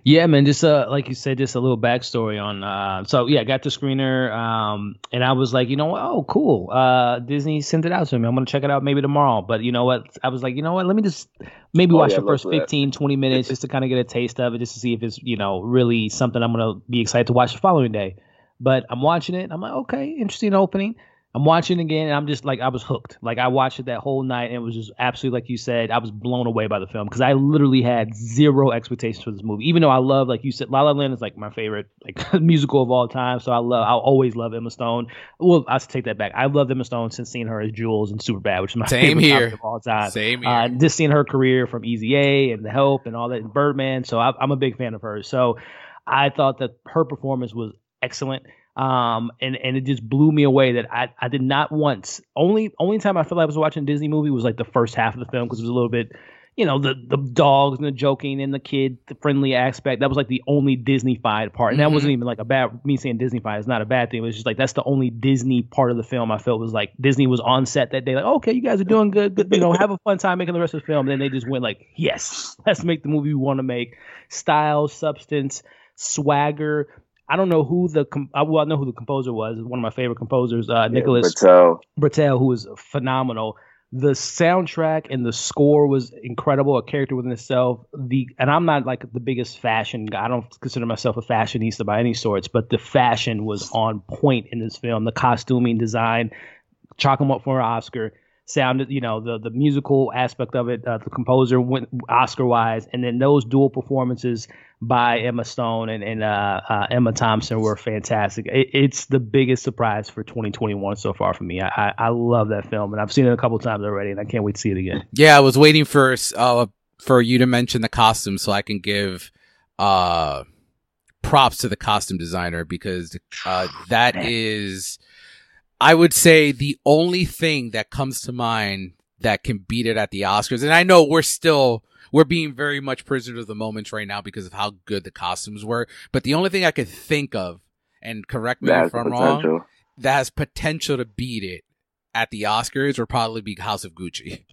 Yeah, man. Just uh, like you said, just a little backstory on. Uh, so yeah, I got the screener, um, and I was like, you know what? Oh, cool. Uh, Disney sent it out to me. I'm gonna check it out maybe tomorrow. But you know what? I was like, you know what? Let me just maybe oh, watch yeah, the first 15, 20 minutes just to kind of get a taste of it, just to see if it's you know really something I'm gonna be excited to watch the following day. But I'm watching it. I'm like, okay, interesting opening. I'm watching again, and I'm just like I was hooked. Like I watched it that whole night, and it was just absolutely like you said. I was blown away by the film because I literally had zero expectations for this movie. Even though I love, like you said, La La Land is like my favorite like musical of all time. So I love, I'll always love Emma Stone. Well, I take that back. I love Emma Stone since seeing her as Jules and Superbad, which is my Same favorite here. of all time. Same uh, here. Uh, just seeing her career from Easy A and The Help and all that, and Birdman. So I, I'm a big fan of hers. So I thought that her performance was excellent. Um, and, and it just blew me away that I, I did not once only only time I felt like I was watching a Disney movie was like the first half of the film because it was a little bit you know the the dogs and the joking and the kid the friendly aspect. That was like the only Disney-fied part. And mm-hmm. that wasn't even like a bad me saying Disney-fied is not a bad thing it was just like that's the only Disney part of the film I felt was like Disney was on set that day like okay you guys are doing good, good you know have a fun time making the rest of the film. And then they just went like yes let's make the movie we want to make. Style substance swagger I don't know who the com- I, well I know who the composer was. One of my favorite composers, uh, yeah, Nicholas Britell. Britell, who is phenomenal. the soundtrack and the score was incredible, a character within itself. The and I'm not like the biggest fashion guy. I don't consider myself a fashionista by any sorts, but the fashion was on point in this film. The costuming design, chalk him up for an Oscar sounded, you know, the the musical aspect of it, uh, the composer went Oscar wise, and then those dual performances by Emma Stone and, and uh, uh, Emma Thompson were fantastic. It, it's the biggest surprise for 2021 so far for me. I, I, I love that film, and I've seen it a couple times already, and I can't wait to see it again. Yeah, I was waiting for uh, for you to mention the costume so I can give uh props to the costume designer because uh, that is I would say the only thing that comes to mind that can beat it at the Oscars, and I know we're still we're being very much prisoners of the moment right now because of how good the costumes were. But the only thing I could think of, and correct me if I'm wrong, that has potential to beat it at the Oscars would probably be House of Gucci.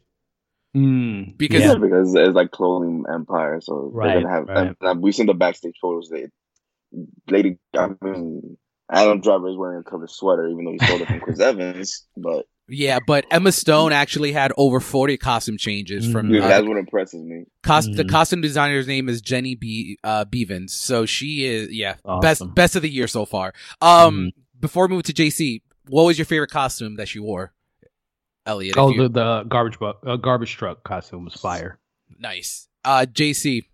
Mm, because yeah, because it's like clothing empire, so right, they're gonna have. Right. And, and we've seen the backstage photos. They, Lady, I mean, Adam Driver is wearing a covered sweater, even though he stole it from Chris Evans. But yeah, but Emma Stone actually had over forty costume changes from. Dude, uh, that's what impresses me. Cost- mm-hmm. The costume designer's name is Jenny B. Uh, Bevans, so she is yeah awesome. best best of the year so far. Um, mm-hmm. before we move to JC, what was your favorite costume that she wore? Elliot. Oh, the, the garbage bu- uh, garbage truck costume was fire. Nice. Uh, JC,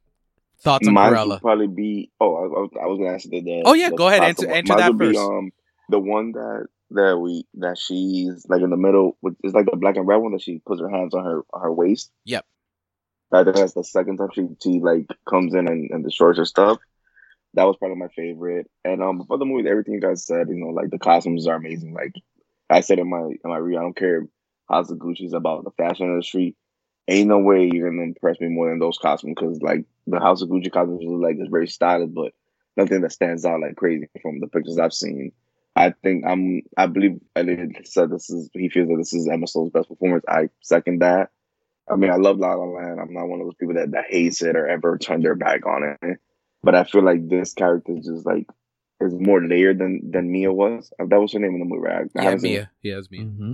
Thoughts on Mine Cruella? Probably be. Oh, I, I was gonna answer the. the oh yeah, the go ahead. Answer, answer that first. Be, um, the one that that we that she's like in the middle. With, it's like the black and red one that she puts her hands on her on her waist. Yep. I think that's the second time she she like comes in and, and destroys her stuff. That was probably my favorite. And um, for the movie, everything you guys said, you know, like the costumes are amazing. Like I said in my in my review, I don't care how the Gucci's about the fashion industry ain't no way you're gonna impress me more than those costumes because like the House of Gucci costumes like is very stylish, but nothing that stands out like crazy from the pictures I've seen. I think I'm I believe Elliot said this is he feels that this is Emma Stone's best performance. I second that. I mean I love La La Land. I'm not one of those people that, that hates it or ever turn their back on it. But I feel like this character is just like is more layered than than Mia was. That was her name in the movie, right? I yeah, Mia. Yeah, it's Mia. Mm-hmm.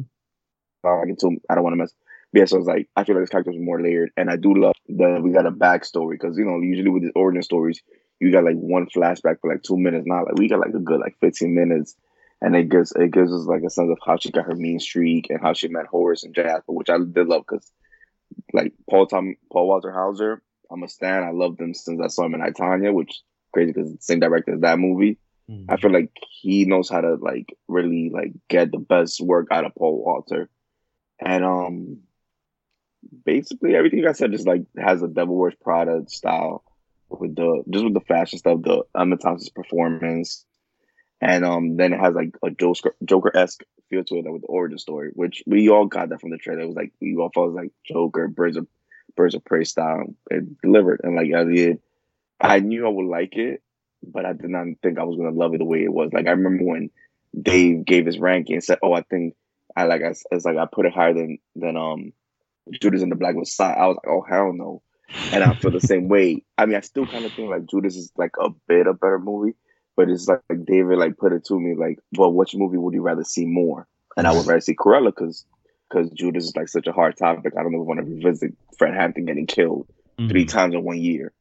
Uh, I can tell, I don't want to mess yeah, so it's like I feel like this character is more layered, and I do love that we got a backstory because you know usually with these origin stories you got like one flashback for like two minutes. Not like we got like a good like fifteen minutes, and it gives it gives us like a sense of how she got her mean streak and how she met Horace and Jasper, which I did love because like Paul Tom Paul Walter Hauser, I'm a stan. I loved him since I saw him in I, Tonya, which crazy because the same director as that movie. Mm-hmm. I feel like he knows how to like really like get the best work out of Paul Walter, and um basically everything I said just like has a Devil Wears Prada style with the just with the fashion stuff, the Emma Thompson's performance, and um then it has like a Joker esque feel to it with the origin story, which we all got that from the trailer. It was like we all felt like Joker, Birds of Birds of Prey style. It delivered, and like Elliot, I knew I would like it, but I did not think I was gonna love it the way it was. Like I remember when Dave gave his ranking and said, "Oh, I think." I like I, it's like I put it higher than than um Judas and the Black Messiah, I was like, oh hell no. And I feel the same way. I mean, I still kind of think like Judas is like a bit a better movie, but it's like, like David like put it to me like, well, which movie would you rather see more? And I would rather see Cruella because because Judas is like such a hard topic. I don't even want to revisit Fred Hampton getting killed mm-hmm. three times in one year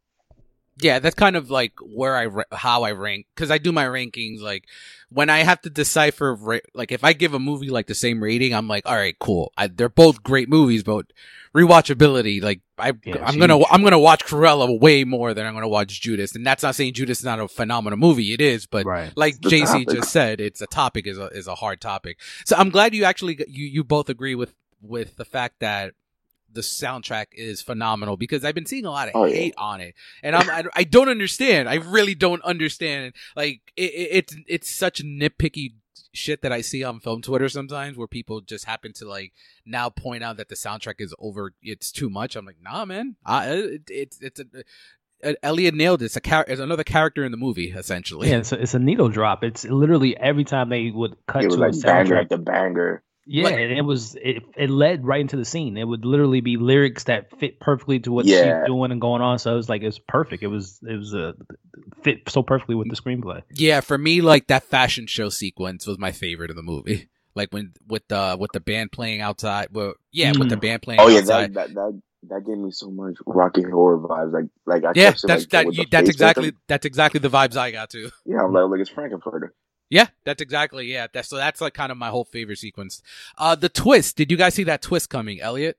yeah, that's kind of like where I how I rank because I do my rankings. Like when I have to decipher, like if I give a movie like the same rating, I'm like, all right, cool. I, they're both great movies, but rewatchability, like I, yeah, I'm gonna I'm gonna watch Cruella way more than I'm gonna watch Judas. And that's not saying Judas is not a phenomenal movie. It is, but right. like JC topic. just said, it's a topic is a is a hard topic. So I'm glad you actually you you both agree with with the fact that the soundtrack is phenomenal because I've been seeing a lot of oh, hate yeah. on it, and I'm I, I, don't understand. I really don't understand. Like it, it, it's it's such nitpicky shit that I see on film Twitter sometimes where people just happen to like now point out that the soundtrack is over. It's too much. I'm like, nah, man. I, it, it's it's a uh, Elliot nailed it. It's a char- it's another character in the movie, essentially. Yeah, it's a, it's a needle drop. It's literally every time they would cut it was to like a banger soundtrack. the banger. Yeah, like, and it was it, it led right into the scene. It would literally be lyrics that fit perfectly to what yeah. she's doing and going on. So it was like it was perfect. It was it was a uh, fit so perfectly with the screenplay. Yeah, for me, like that fashion show sequence was my favorite of the movie. like when with the with the band playing outside. Well, yeah, mm. with the mm. band playing. Oh yeah, outside. that, that that that gave me so much Rocky Horror vibes. Like like I yeah, that's like, that. You, that's exactly that's exactly the vibes I got too. Yeah, I'm like like it's Frank-N-Furter. Yeah, that's exactly yeah. That's so that's like kind of my whole favorite sequence. Uh the twist. Did you guys see that twist coming, Elliot?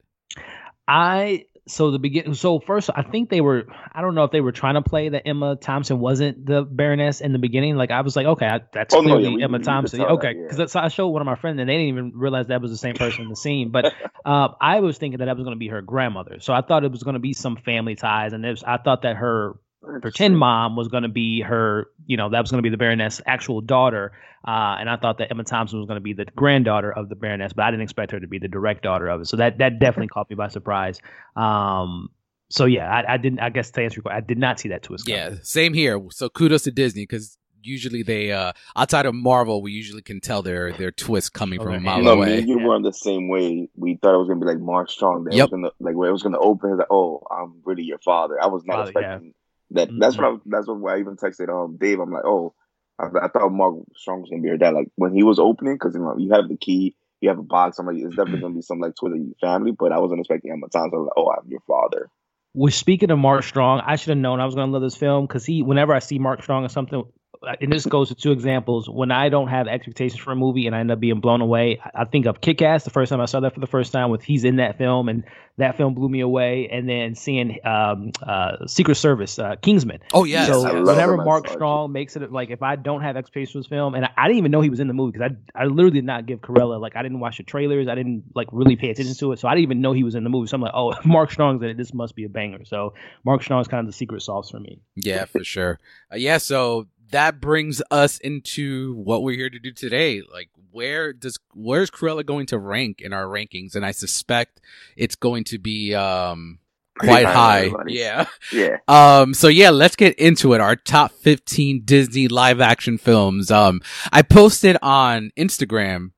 I so the begin so first I think they were I don't know if they were trying to play that Emma Thompson wasn't the Baroness in the beginning. Like I was like, okay, I, that's oh, clearly no, yeah, Emma we, Thompson. We okay, because yeah. I showed one of my friends and they didn't even realize that was the same person in the scene. But uh, I was thinking that that was going to be her grandmother. So I thought it was going to be some family ties, and was, I thought that her pretend mom was going to be her, you know, that was going to be the Baroness' actual daughter. Uh, and I thought that Emma Thompson was going to be the granddaughter of the Baroness, but I didn't expect her to be the direct daughter of it. So that that definitely caught me by surprise. Um, so yeah, I, I, didn't. I guess to answer your question, I did not see that twist. Yeah, same here. So kudos to Disney because usually they uh outside of Marvel, we usually can tell their their twist coming okay. from a mile no, away. Me you were on the same way. We thought it was gonna be like Mark Strong. That yep. Gonna, like where it was gonna open. Like, oh, I'm really your father. I was not expecting. Yeah that mm-hmm. that's what I, that's what I even texted um Dave. I'm like, oh, I, I thought Mark Strong was gonna be her dad. Like when he was opening, because you know you have the key, you have a box. I'm like, it's definitely gonna be some like Twitter family. But I wasn't expecting Emma Thompson. I was like, oh, I'm your father. Well, speaking of Mark Strong, I should have known I was gonna love this film because he, whenever I see Mark Strong or something, and this goes to two examples. When I don't have expectations for a movie and I end up being blown away, I think of Kick Ass the first time I saw that for the first time with he's in that film and that film blew me away. And then seeing um, uh, Secret Service, uh, Kingsman. Oh, yeah. So whenever Mark Strong makes it, like if I don't have expectations for this film, and I, I, didn't even know he was in the movie because I, I literally did not give Cruella, like I didn't watch the trailers. I didn't like really pay attention to it. So I didn't even know he was in the movie. So I'm like, oh, Mark Strong's in it. This must be a banger. So Mark Strong's kind of the secret sauce for me. Yeah, for sure. Uh, yeah. So that brings us into what we're here to do today. Like, where does where's Cruella going to rank in our rankings? And I suspect it's going to be um quite high. Yeah. Yeah. Um, so yeah, let's get into it. Our top 15 Disney live action films. Um, I posted on Instagram,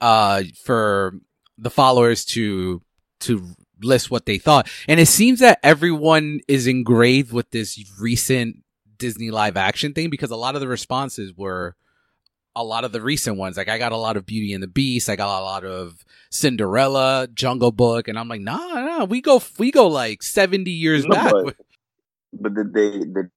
uh, for the followers to, to list what they thought. And it seems that everyone is engraved with this recent Disney live action thing because a lot of the responses were a lot of the recent ones. Like I got a lot of Beauty and the Beast, I got a lot of Cinderella, Jungle Book, and I'm like, nah, nah, we go we go like seventy years no, back. But, but did they did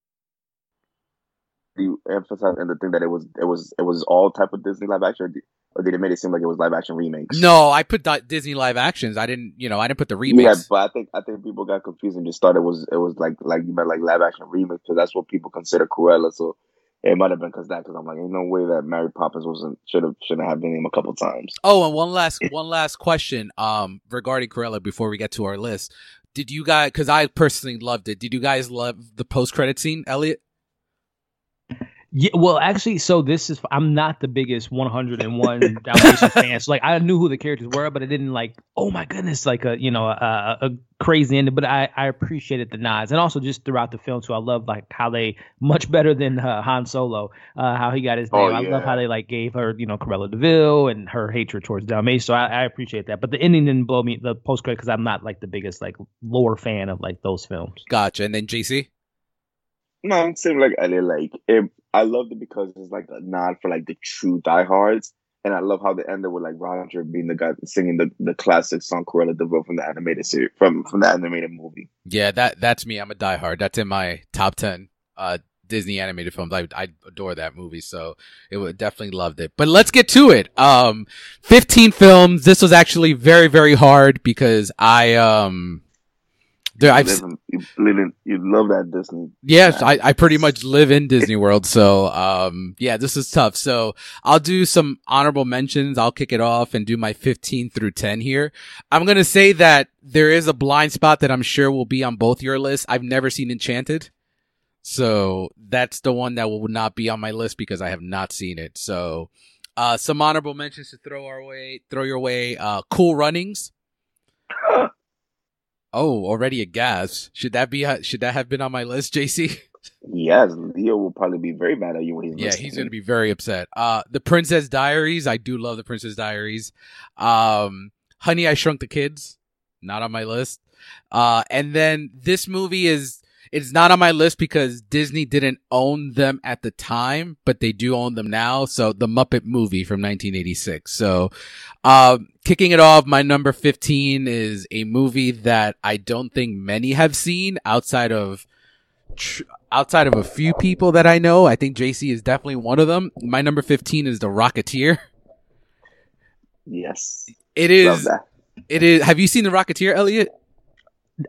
you emphasize in the thing that it was it was it was all type of Disney live action, or did it make it seem like it was live action remakes? No, I put Disney live actions. I didn't, you know, I didn't put the remakes. Yeah, but I think I think people got confused and just thought it was it was like like you meant like live action remakes because that's what people consider Cruella. So it might have been because that because I'm like, ain't no way that Mary Poppins wasn't should have shouldn't have been named a couple times. Oh, and one last one last question um regarding Cruella before we get to our list. Did you guys? Because I personally loved it. Did you guys love the post credit scene, Elliot? Yeah, well, actually, so this is I'm not the biggest 101 Dalmatian fan. So like I knew who the characters were, but I didn't like. Oh my goodness, like a you know a, a crazy ending. But I I appreciated the nods, and also just throughout the film too. I love like how they much better than uh, Han Solo, uh, how he got his name. Oh, yeah. I love how they like gave her you know Cruella de Vil and her hatred towards Dalmatian. So I, I appreciate that. But the ending didn't blow me the post credit because I'm not like the biggest like lore fan of like those films. Gotcha. And then JC. No, I'm like Elliot, like it, I loved it because it's like a nod for like the true diehards. And I love how they ended with like Roger being the guy singing the, the classic song Cruella de from the animated series from from the animated movie. Yeah, that that's me. I'm a diehard. That's in my top ten uh, Disney animated films. I I adore that movie, so it would definitely loved it. But let's get to it. Um, 15 films. This was actually very very hard because I um there, I've live in, you in, you love that Disney. Yes, I, I pretty much live in Disney World. So, um, yeah, this is tough. So I'll do some honorable mentions. I'll kick it off and do my 15 through 10 here. I'm going to say that there is a blind spot that I'm sure will be on both your lists. I've never seen Enchanted. So that's the one that will not be on my list because I have not seen it. So, uh, some honorable mentions to throw our way, throw your way. Uh, cool runnings. Oh, already a gas. Should that be? Should that have been on my list, JC? Yes, Leo will probably be very mad at you when he's listening. yeah, listening. he's going to be very upset. Uh, the Princess Diaries. I do love the Princess Diaries. Um, Honey, I Shrunk the Kids. Not on my list. Uh, and then this movie is It's not on my list because Disney didn't own them at the time, but they do own them now. So the Muppet movie from 1986. So, uh, kicking it off, my number 15 is a movie that I don't think many have seen outside of, tr- outside of a few people that I know. I think JC is definitely one of them. My number 15 is The Rocketeer. Yes. It is. It is. Have you seen The Rocketeer, Elliot?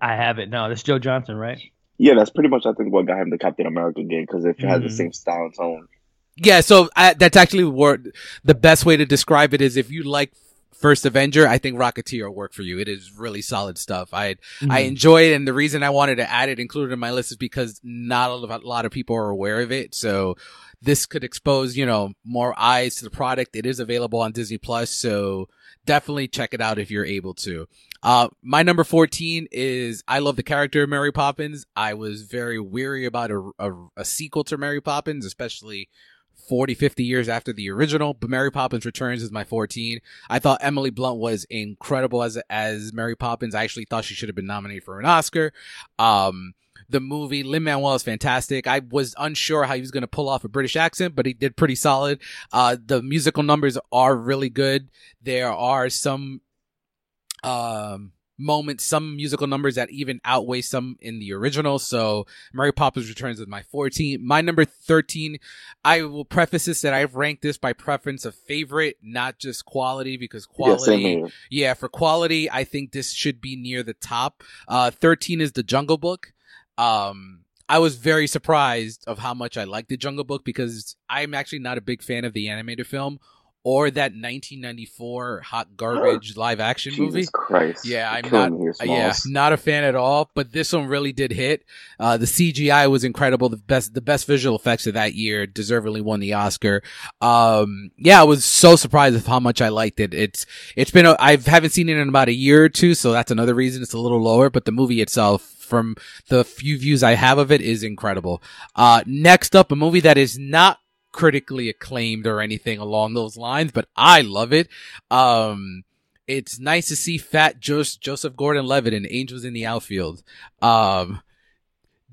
I haven't. No, that's Joe Johnston, right? Yeah, that's pretty much I think what got him the Captain America game because it mm-hmm. has the same style and tone. Yeah, so I, that's actually what the best way to describe it is. If you like First Avenger, I think Rocketeer will work for you. It is really solid stuff. I mm-hmm. I enjoy it, and the reason I wanted to add it included in my list is because not a lot of people are aware of it. So this could expose you know more eyes to the product. It is available on Disney Plus, so definitely check it out if you're able to. Uh, my number 14 is I love the character of Mary Poppins. I was very weary about a, a, a, sequel to Mary Poppins, especially 40, 50 years after the original, but Mary Poppins Returns is my 14. I thought Emily Blunt was incredible as, as Mary Poppins. I actually thought she should have been nominated for an Oscar. Um, the movie. Lin Manuel is fantastic. I was unsure how he was going to pull off a British accent, but he did pretty solid. Uh, the musical numbers are really good. There are some um, moments, some musical numbers that even outweigh some in the original. So Mary Poppins Returns is my 14. My number 13, I will preface this that I've ranked this by preference of favorite, not just quality, because quality, yeah, yeah, for quality, I think this should be near the top. Uh, 13 is The Jungle Book. Um, I was very surprised of how much I liked The Jungle Book because I'm actually not a big fan of the animated film or that 1994 hot garbage live action Jesus movie. Christ. Yeah, I'm not. Yeah, not a fan at all. But this one really did hit. Uh, the CGI was incredible. The best, the best visual effects of that year deservedly won the Oscar. Um, yeah, I was so surprised of how much I liked it. It's, it's been, a, I haven't seen it in about a year or two, so that's another reason it's a little lower. But the movie itself, from the few views I have of it, is incredible. Uh, next up, a movie that is not critically acclaimed or anything along those lines, but I love it. Um, it's nice to see fat Joseph, Joseph Gordon-Levitt in Angels in the Outfield. Um,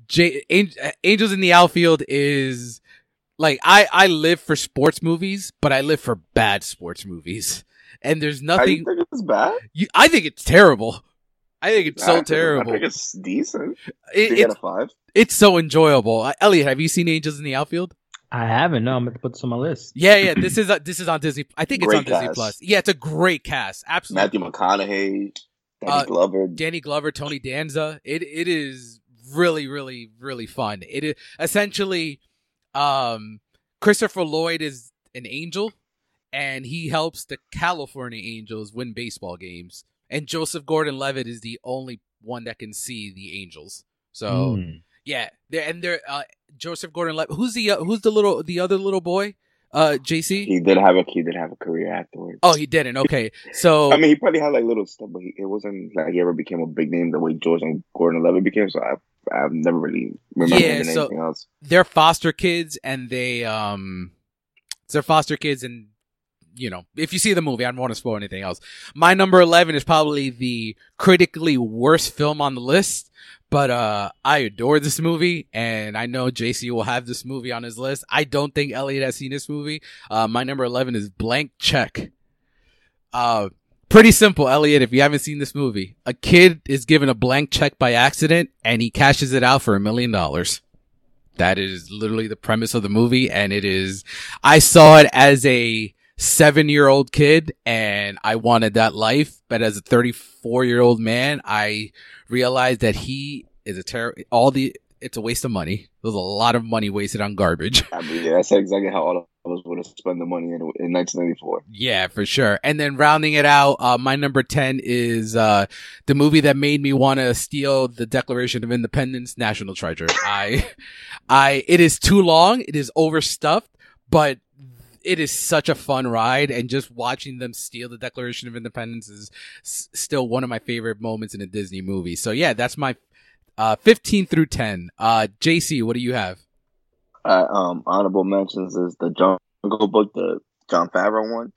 J- Angels in the Outfield is like I I live for sports movies, but I live for bad sports movies. And there's nothing. I think it's bad. You, I think it's terrible. I think it's so I terrible. I think it's decent. It, it's, five. It's so enjoyable. Elliot, have you seen Angels in the Outfield? I haven't. No, I'm going to put this on my list. Yeah, yeah. This is uh, this is on Disney. I think it's on cast. Disney Plus. Yeah, it's a great cast. Absolutely. Matthew McConaughey, Danny uh, Glover, Danny Glover, Tony Danza. It it is really really really fun. It is essentially, um, Christopher Lloyd is an angel, and he helps the California Angels win baseball games. And Joseph Gordon-Levitt is the only one that can see the Angels. So. Mm yeah, they're, and they're uh, Joseph Gordon-Levitt. Who's the uh, who's the little the other little boy? Uh, JC. He did have a he did have a career afterwards. Oh, he didn't. Okay, so I mean, he probably had like little stuff, but he, it wasn't like he ever became a big name the way Joseph Gordon-Levitt became. So I I've never really remember yeah, so anything else. They're foster kids, and they um, they're foster kids, and you know, if you see the movie, I don't want to spoil anything else. My number 11 is probably the critically worst film on the list. But uh I adore this movie and I know JC will have this movie on his list. I don't think Elliot has seen this movie. Uh my number 11 is Blank Check. Uh pretty simple, Elliot, if you haven't seen this movie. A kid is given a blank check by accident and he cashes it out for a million dollars. That is literally the premise of the movie and it is I saw it as a seven year old kid and I wanted that life. But as a 34 year old man, I realized that he is a terror. All the, it's a waste of money. There's a lot of money wasted on garbage. I mean, yeah, that's exactly how all of us would have spent the money in, in 1994. Yeah, for sure. And then rounding it out, uh, my number 10 is, uh, the movie that made me want to steal the Declaration of Independence, National Treasure. I, I, it is too long. It is overstuffed, but it is such a fun ride, and just watching them steal the Declaration of Independence is s- still one of my favorite moments in a Disney movie. So yeah, that's my uh, 15 through 10. Uh, JC, what do you have? Uh, um, honorable mentions is the Jungle Book, the Jon Favreau one.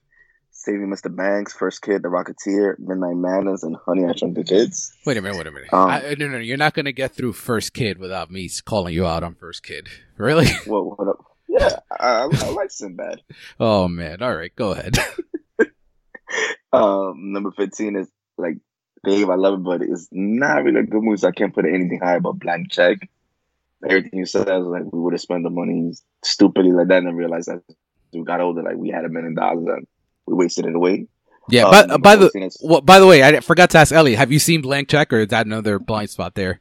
Saving Mr. Banks, First Kid, The Rocketeer, Midnight Madness, and Honey I Shrunk the Kids. Wait a minute, wait a minute. Um, I, no, no, you're not going to get through First Kid without me calling you out on First Kid. Really? What, what? Yeah, I, I like Sinbad. oh, man. All right, go ahead. um, number 15 is like babe, I love it, but it's not really a good movie, so I can't put anything high about Blank Check. Everything you said, I was like, we would have spent the money stupidly like that and then realized that we got older, like we had a million dollars and we wasted it away. Yeah, um, but by the well, by the way, I forgot to ask Ellie. Have you seen Blank Check, or is that another blind spot there?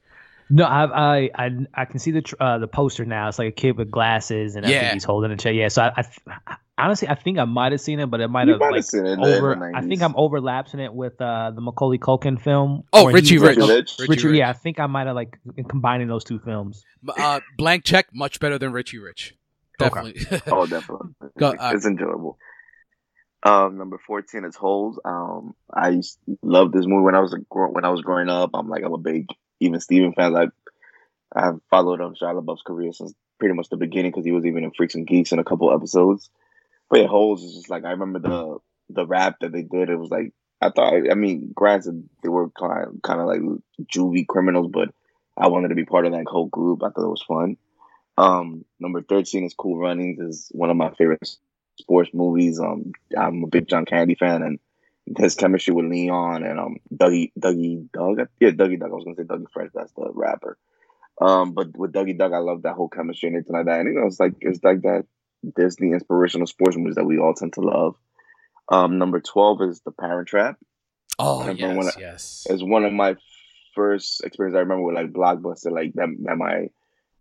No, I I I, I can see the uh, the poster now. It's like a kid with glasses and yeah. he's holding a chair. Yeah, so I, I, honestly I think I might have seen it, but it might have like over. I think I'm overlapping it with uh, the Macaulay Culkin film. Oh, Richie Rich. Rich. Richie, Rich. Yeah, I think I might have like combining those two films. Uh, Blank Check much better than Richie Rich. Definitely. Okay. oh, definitely. Go, uh, it's enjoyable. Um, number fourteen is Holes. Um, I love this movie when I was a, when I was growing up. I'm like I'm a big even Steven fan. Like I've followed um Shia LaBeouf's career since pretty much the beginning because he was even in Freaks and Geeks in a couple episodes. But yeah, Holes is just like I remember the the rap that they did. It was like I thought. I mean, granted they were kind of, kind of like juvie criminals, but I wanted to be part of that whole group. I thought it was fun. Um, number thirteen is Cool Runnings. is one of my favorite sports movies. Um, I'm a big John Candy fan, and his chemistry with Leon and um Dougie Dougie Doug. Yeah, Dougie Doug. I was gonna say Dougie Fresh. That's the rapper. Um, but with Dougie Doug, I love that whole chemistry and everything like that. And you know, it's like it's like that Disney inspirational sports movies that we all tend to love. Um, number twelve is The Parent Trap. Oh yes, I, yes. It's one of my first experience I remember with like Blockbuster, like that, that my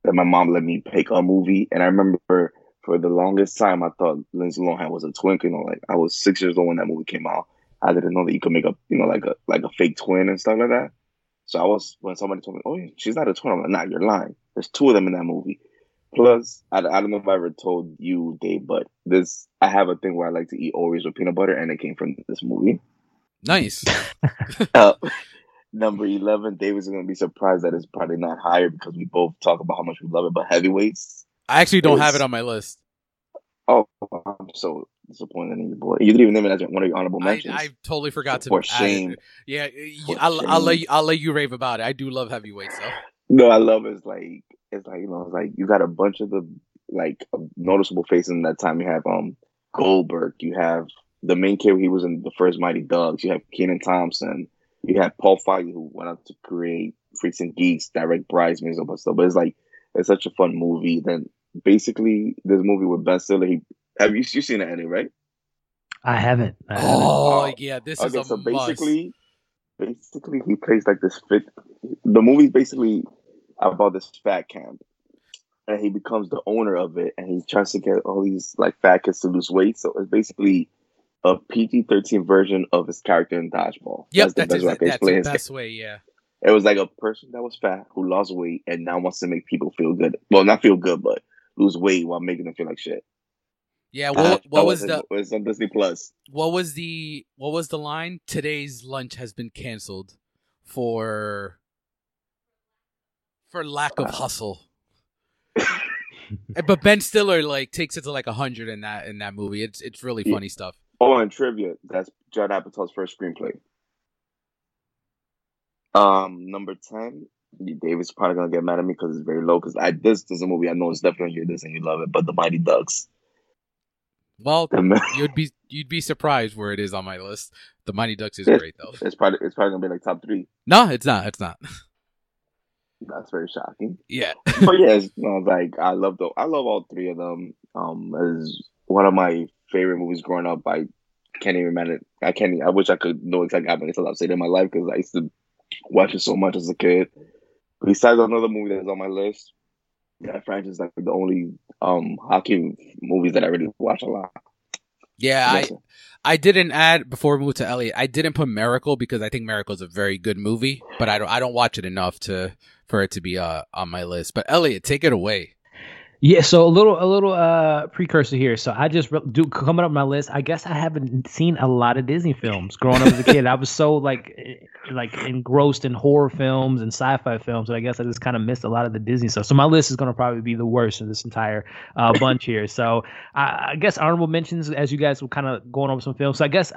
that my mom let me pick a movie, and I remember for the longest time, I thought Lindsay Lohan was a twin. You know, like I was six years old when that movie came out. I didn't know that you could make a, you know, like a like a fake twin and stuff like that. So I was when somebody told me, "Oh, yeah, she's not a twin," I'm like, "Nah, you're lying. There's two of them in that movie." Plus, I, I don't know if I ever told you, Dave, but this I have a thing where I like to eat Oreos with peanut butter, and it came from this movie. Nice. uh, number eleven, David's gonna be surprised that it's probably not higher because we both talk about how much we love it. But heavyweights, I actually don't have it on my list. Oh, I'm so disappointed in you, boy. You didn't even name it as one of your honorable mentions. I, I totally forgot to. For shame. Yeah, for I'll, shame. I'll, let you. I'll let you rave about it. I do love heavyweights, though. No, I love it. It's like it's like you know, it's like you got a bunch of the like noticeable faces in that time. You have um Goldberg. You have the main character. He was in the first Mighty Ducks. You have Kenan Thompson. You have Paul Feig, who went out to create Freaks and Geeks, direct Bridesmaids, and stuff. But it's like it's such a fun movie. Then basically this movie with Ben Stiller. He have you you seen it, Eddie? Right? I haven't. I haven't. Oh, oh yeah, this okay, is a so must. basically, basically he plays like this fit. The movie's basically about this fat camp, and he becomes the owner of it, and he tries to get all these like fat kids to lose weight. So it's basically a PG thirteen version of his character in Dodgeball. Yep, that's the best, way, that's the best way. Yeah. It was like a person that was fat who lost weight and now wants to make people feel good. Well, not feel good, but lose weight while making them feel like shit. Yeah, what, uh, what was, the was on Disney Plus? What was the what was the line? Today's lunch has been canceled for for lack of uh. hustle. but Ben Stiller like takes it to like a hundred in that in that movie. It's it's really funny yeah. stuff. Oh, and trivia. That's Judd Apatow's first screenplay. Um, number ten. David's probably gonna get mad at me because it's very low. Because I this, this is a movie I know it's definitely your this and you love it. But the Mighty Ducks. Well, you'd be you'd be surprised where it is on my list. The Mighty Ducks is great though. It's probably it's probably gonna be like top three. No, it's not. It's not. That's very shocking. Yeah, but yeah, you know, like I love the I love all three of them. Um, as one of my favorite movies growing up. I can't even remember. I can't. I wish I could know exactly how many times I've seen it in my life because I used to watch it so much as a kid. Besides another movie that's on my list, that franchise is like the only um hockey movies that I really watch a lot. Yeah, I I didn't add before we move to Elliot. I didn't put Miracle because I think Miracle is a very good movie, but I don't I don't watch it enough to for it to be uh on my list. But Elliot, take it away. Yeah, so a little a little uh precursor here. So I just do coming up my list. I guess I haven't seen a lot of Disney films growing up as a kid. I was so like like engrossed in horror films and sci-fi films, so I guess I just kind of missed a lot of the Disney stuff. So my list is going to probably be the worst of this entire uh, bunch here. So I, I guess honorable mentions as you guys were kind of going over some films. So I guess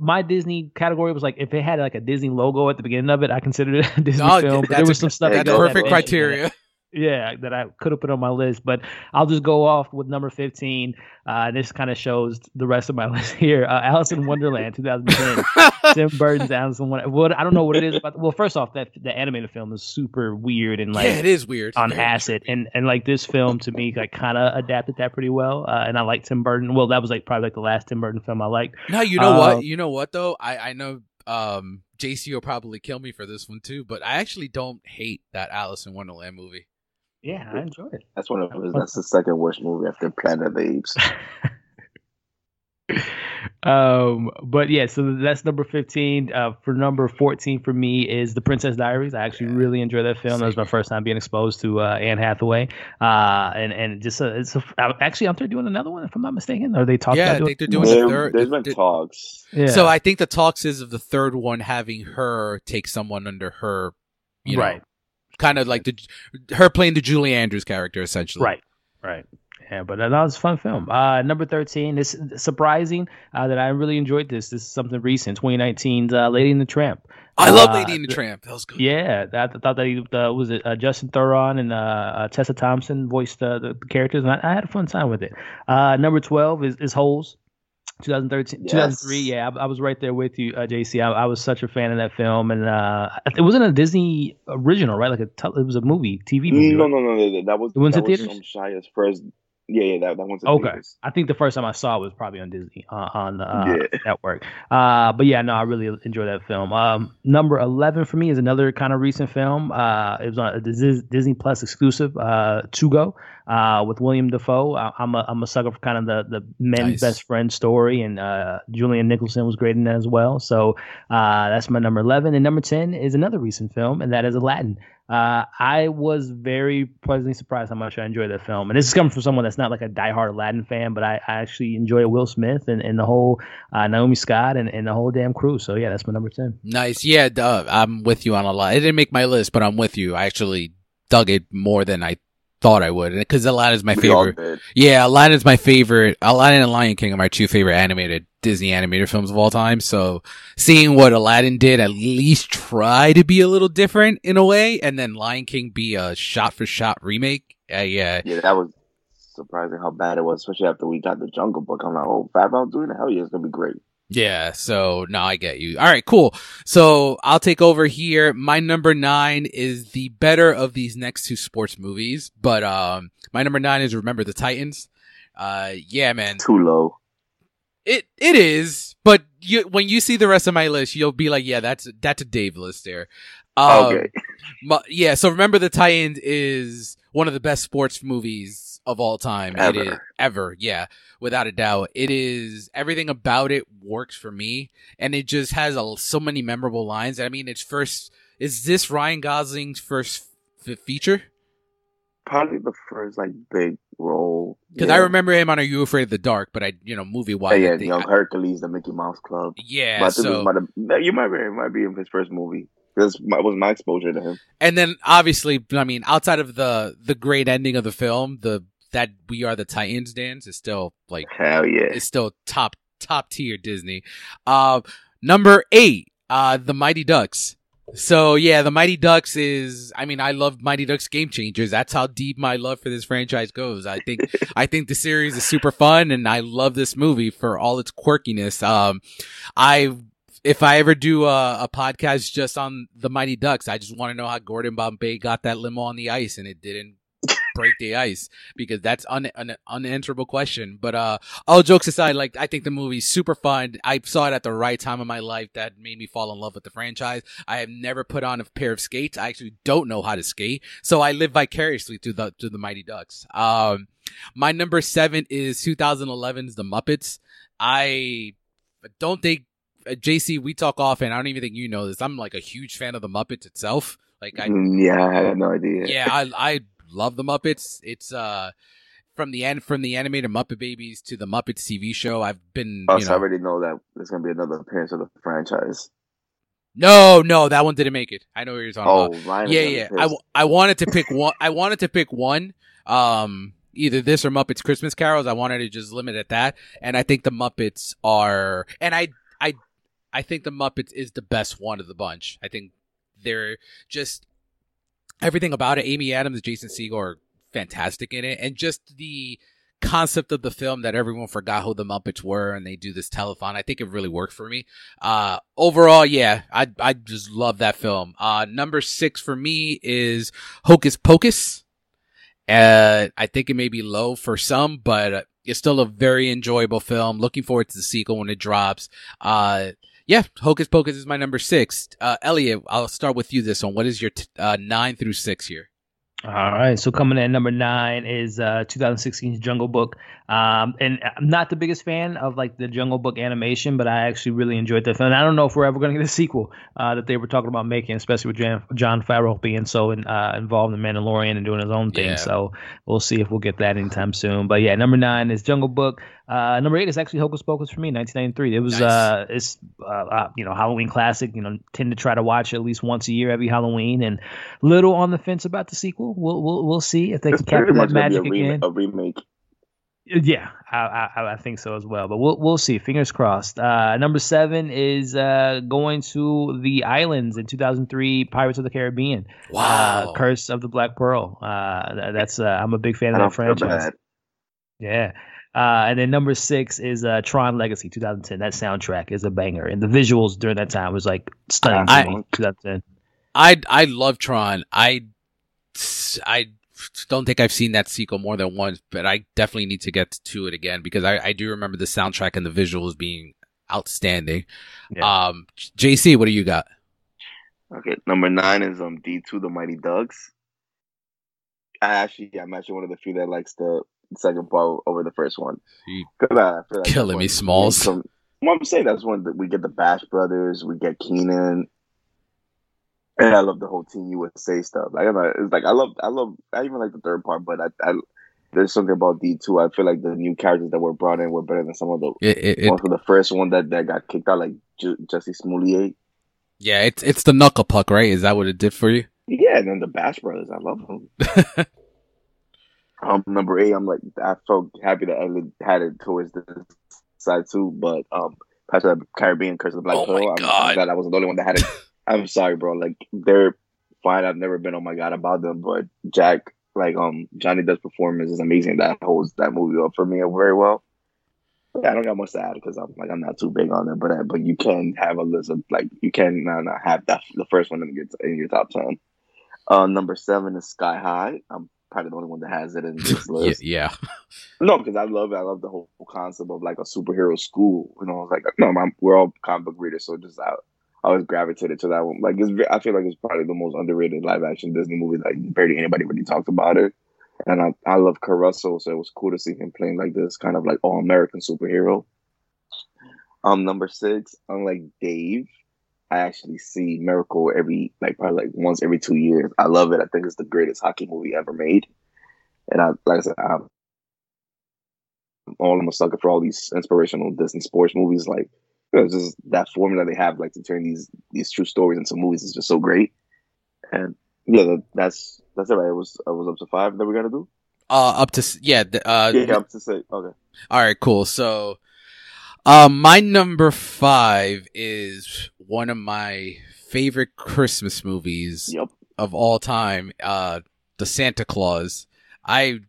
my Disney category was like if it had like a Disney logo at the beginning of it, I considered it a Disney oh, film. But there was some stuff. That's perfect criteria yeah, that I could have put on my list, but I'll just go off with number 15. Uh, this kind of shows the rest of my list here. Uh, Alice in Wonderland, 2010. Tim Burton's Alice in Wonderland. What I don't know what it is about. Well, first off, that the animated film is super weird and like yeah, it is weird on acid, and and like this film to me, like kind of adapted that pretty well. Uh, and I like Tim Burton. Well, that was like probably like the last Tim Burton film I liked. No, you know what? Um, you know what though? I I know um JC will probably kill me for this one too, but I actually don't hate that Alice in Wonderland movie. Yeah, I enjoyed it. That's one of his, that's the second worst movie after Planet of the Apes. um, but yeah, so that's number fifteen. Uh, for number fourteen for me is The Princess Diaries. I actually really enjoyed that film. That was my first time being exposed to uh, Anne Hathaway. Uh, and and just uh, it's a, actually aren't they doing another one? If I'm not mistaken, are they talking? Yeah, about I think they're doing the third. There's been talks. Yeah. So I think the talks is of the third one having her take someone under her, you know, right kind of like the her playing the Julie Andrews character essentially. Right. Right. Yeah, but that was a fun film. Uh, number 13, is surprising uh, that I really enjoyed this. This is something recent, 2019's uh, Lady and the Tramp. I love uh, Lady and the Tramp. That was good. Yeah, I thought that he uh, was it uh, Justin Theroux and uh, Tessa Thompson voiced the, the, characters, and I, I, had a fun time with it. number 12 is, is Holes. 2013, yes. 2003. Yeah, I, I, was right there with you, uh, JC. I, I, was such a fan of that film, and uh, it wasn't a Disney original, right? Like a te- it was a movie, TV movie. No, right? no, no, no, That was to theaters. From Shia's first. Yeah, yeah, that, that one's okay. Theaters. I think the first time I saw it was probably on Disney uh, on the uh, yeah. network. Uh, but yeah, no, I really enjoyed that film. Um, number eleven for me is another kind of recent film. Uh, it was on a Disney Plus exclusive, uh, Togo uh, with William Dafoe. I, am a I'm a sucker for kind of the the men's nice. best friend story, and uh, Julianne Nicholson was great in that as well. So uh, that's my number eleven, and number ten is another recent film, and that is Aladdin. Uh, I was very pleasantly surprised how much I enjoyed that film. And this is coming from someone that's not like a diehard Aladdin fan, but I, I actually enjoy Will Smith and, and the whole uh, Naomi Scott and, and the whole damn crew. So yeah, that's my number 10. Nice. Yeah, uh, I'm with you on a lot. It didn't make my list, but I'm with you. I actually dug it more than I thought I would because Aladdin is my we favorite. Yeah, Aladdin is my favorite. Aladdin and Lion King are my two favorite animated Disney animated films of all time. So seeing what Aladdin did, at least try to be a little different in a way, and then Lion King be a shot for shot remake. Uh, yeah, yeah, that was surprising how bad it was, especially after we got the Jungle Book. I'm like, oh, Favreau doing it? Hell yeah, it's gonna be great. Yeah, so now I get you. All right, cool. So I'll take over here. My number nine is the better of these next two sports movies, but um, my number nine is Remember the Titans. Uh, yeah, man, too low. It it is, but you when you see the rest of my list, you'll be like, yeah, that's that's a Dave list there. Um, okay. My, yeah, so Remember the Titans is one of the best sports movies of all time. Ever. It is ever, yeah without a doubt. It is everything about it works for me, and it just has a, so many memorable lines. I mean, it's first. Is this Ryan Gosling's first f- feature? Probably the first like big role. Because yeah. I remember him on Are You Afraid of the Dark, but I, you know, movie wise, yeah, yeah Young I, Hercules, the Mickey Mouse Club. Yeah, but so might have, you might be, it might be his first movie. This was my exposure to him. And then obviously, I mean, outside of the the great ending of the film, the that We Are the Titans dance is still like hell yeah, it's still top top tier Disney. Uh, number eight, uh, the Mighty Ducks. So yeah, the Mighty Ducks is. I mean, I love Mighty Ducks Game Changers. That's how deep my love for this franchise goes. I think I think the series is super fun, and I love this movie for all its quirkiness. Um, I if I ever do a, a, podcast just on the Mighty Ducks, I just want to know how Gordon Bombay got that limo on the ice and it didn't break the ice because that's un, an unanswerable question. But uh, all jokes aside, like I think the movie's super fun. I saw it at the right time of my life that made me fall in love with the franchise. I have never put on a pair of skates. I actually don't know how to skate, so I live vicariously through the through the Mighty Ducks. Um, my number seven is 2011's The Muppets. I don't think uh, JC, we talk often. I don't even think you know this. I'm like a huge fan of the Muppets itself. Like, I mm, yeah, I had no idea. Yeah, I I love the Muppets. It's uh from the end from the animated Muppet Babies to the Muppets TV show. I've been. Oh, you know, I already know that there's gonna be another appearance of the franchise. No, no, that one didn't make it. I know what you're talking oh, about. Yeah, yeah. I, I wanted to pick one. I wanted to pick one. Um, either this or Muppets Christmas Carols. I wanted to just limit at that. And I think the Muppets are, and I, I, I think the Muppets is the best one of the bunch. I think they're just everything about it. Amy Adams, Jason Segel are fantastic in it, and just the concept of the film that everyone forgot who the Muppets were and they do this telethon. I think it really worked for me. Uh, overall, yeah, I, I just love that film. Uh, number six for me is Hocus Pocus. Uh, I think it may be low for some, but it's still a very enjoyable film. Looking forward to the sequel when it drops. Uh, yeah, Hocus Pocus is my number six. Uh, Elliot, I'll start with you this one. What is your t- uh, nine through six here? All right, so coming in at number nine is uh, 2016's Jungle Book. Um, and I'm not the biggest fan of like the Jungle Book animation, but I actually really enjoyed the film. And I don't know if we're ever going to get a sequel uh, that they were talking about making, especially with Jon, Jon Favreau being so in, uh, involved in Mandalorian and doing his own thing. Yeah. So we'll see if we'll get that anytime soon. But yeah, number nine is Jungle Book. Uh, number eight is actually Hocus Pocus for me, 1993. It was nice. uh, it's uh, uh, you know Halloween classic. You know, tend to try to watch at least once a year every Halloween, and little on the fence about the sequel. We'll we'll, we'll see if they it's can capture that magic again. A remake. Yeah, I, I, I think so as well. But we'll we'll see. Fingers crossed. Uh, number seven is uh, going to the islands in 2003, Pirates of the Caribbean. Uh, wow. Uh, Curse of the Black Pearl. Uh, that's uh, I'm a big fan of that franchise. Yeah. Uh, and then number six is uh, Tron Legacy 2010. That soundtrack is a banger, and the visuals during that time was like stunning. I, 2010. I I love Tron. I I don't think I've seen that sequel more than once, but I definitely need to get to it again because I, I do remember the soundtrack and the visuals being outstanding. Yeah. Um, JC, what do you got? Okay, number nine is um D two, the Mighty Ducks. I actually, I'm actually one of the few that likes the second part over the first one. Cause I feel like killing me, Smalls. Some, well, I'm saying that's when we get the Bash Brothers, we get Kenan, and I love the whole Team USA stuff. Like, it's like I love, I love, I even like the third part, but I, I there's something about D two. I feel like the new characters that were brought in were better than some of the it, it, ones from the first one that, that got kicked out, like J- Jussie Smollett. Yeah, it's it's the knuckle puck, right? Is that what it did for you? Yeah, and then the Bash Brothers, I love them. um, number eight, I'm like, I felt happy that I had it towards this side too, but um, Pirates of the Caribbean, Curse of the Black oh Pearl. I'm, I'm glad I wasn't the only one that had it. I'm sorry, bro. Like they're fine. I've never been oh my god about them, but Jack, like um Johnny Depp's performance is amazing. That holds that movie up for me very well. Yeah, I don't got much to add because I'm like I'm not too big on it, but uh, but you can have a list of like you can not, not have that the first one in your in your top ten. Uh, number seven is Sky High. I'm probably the only one that has it in this list. yeah, No, because I love it. I love the whole concept of like a superhero school. You know, like no, I'm, we're all comic book readers, so just out I always gravitated to that one. Like it's, I feel like it's probably the most underrated live action Disney movie. Like barely anybody really talks about it. And I, I love Kurt Russell, so it was cool to see him playing like this kind of like all American superhero. Um, number six, unlike Dave, I actually see Miracle every like probably like once every two years. I love it. I think it's the greatest hockey movie ever made. And I like I said, I'm all I'm a sucker for all these inspirational Disney sports movies like it's just that formula they have, like to turn these these true stories into movies, is just so great. And yeah, that's that's it. Right? It was it was up to five that we got to do. Uh, up to yeah, uh, yeah, up to six. Okay. All right, cool. So, um, my number five is one of my favorite Christmas movies yep. of all time. Uh, the Santa Claus. I,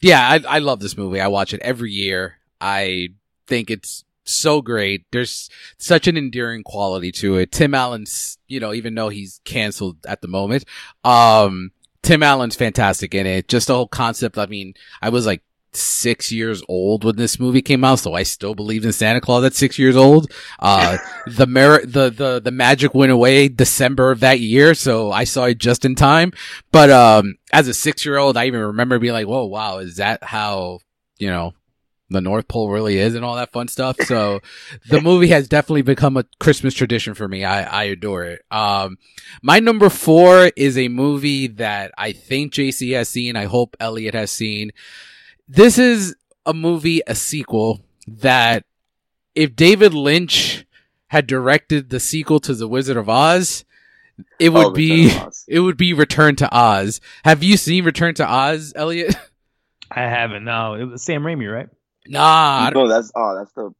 yeah, I I love this movie. I watch it every year. I think it's so great. There's such an endearing quality to it. Tim Allen's, you know, even though he's canceled at the moment, um, Tim Allen's fantastic in it. Just the whole concept. I mean, I was like six years old when this movie came out, so I still believed in Santa Claus at six years old. Uh, the merit, the, the, the magic went away December of that year, so I saw it just in time. But, um, as a six year old, I even remember being like, whoa, wow, is that how, you know, the North Pole really is and all that fun stuff. So the movie has definitely become a Christmas tradition for me. I, I adore it. Um, my number four is a movie that I think JC has seen. I hope Elliot has seen. This is a movie, a sequel that if David Lynch had directed the sequel to The Wizard of Oz, it would oh, be it would be Return to Oz. Have you seen Return to Oz, Elliot? I haven't. No, it was Sam Raimi, right? Nah. No, that's oh, that's the.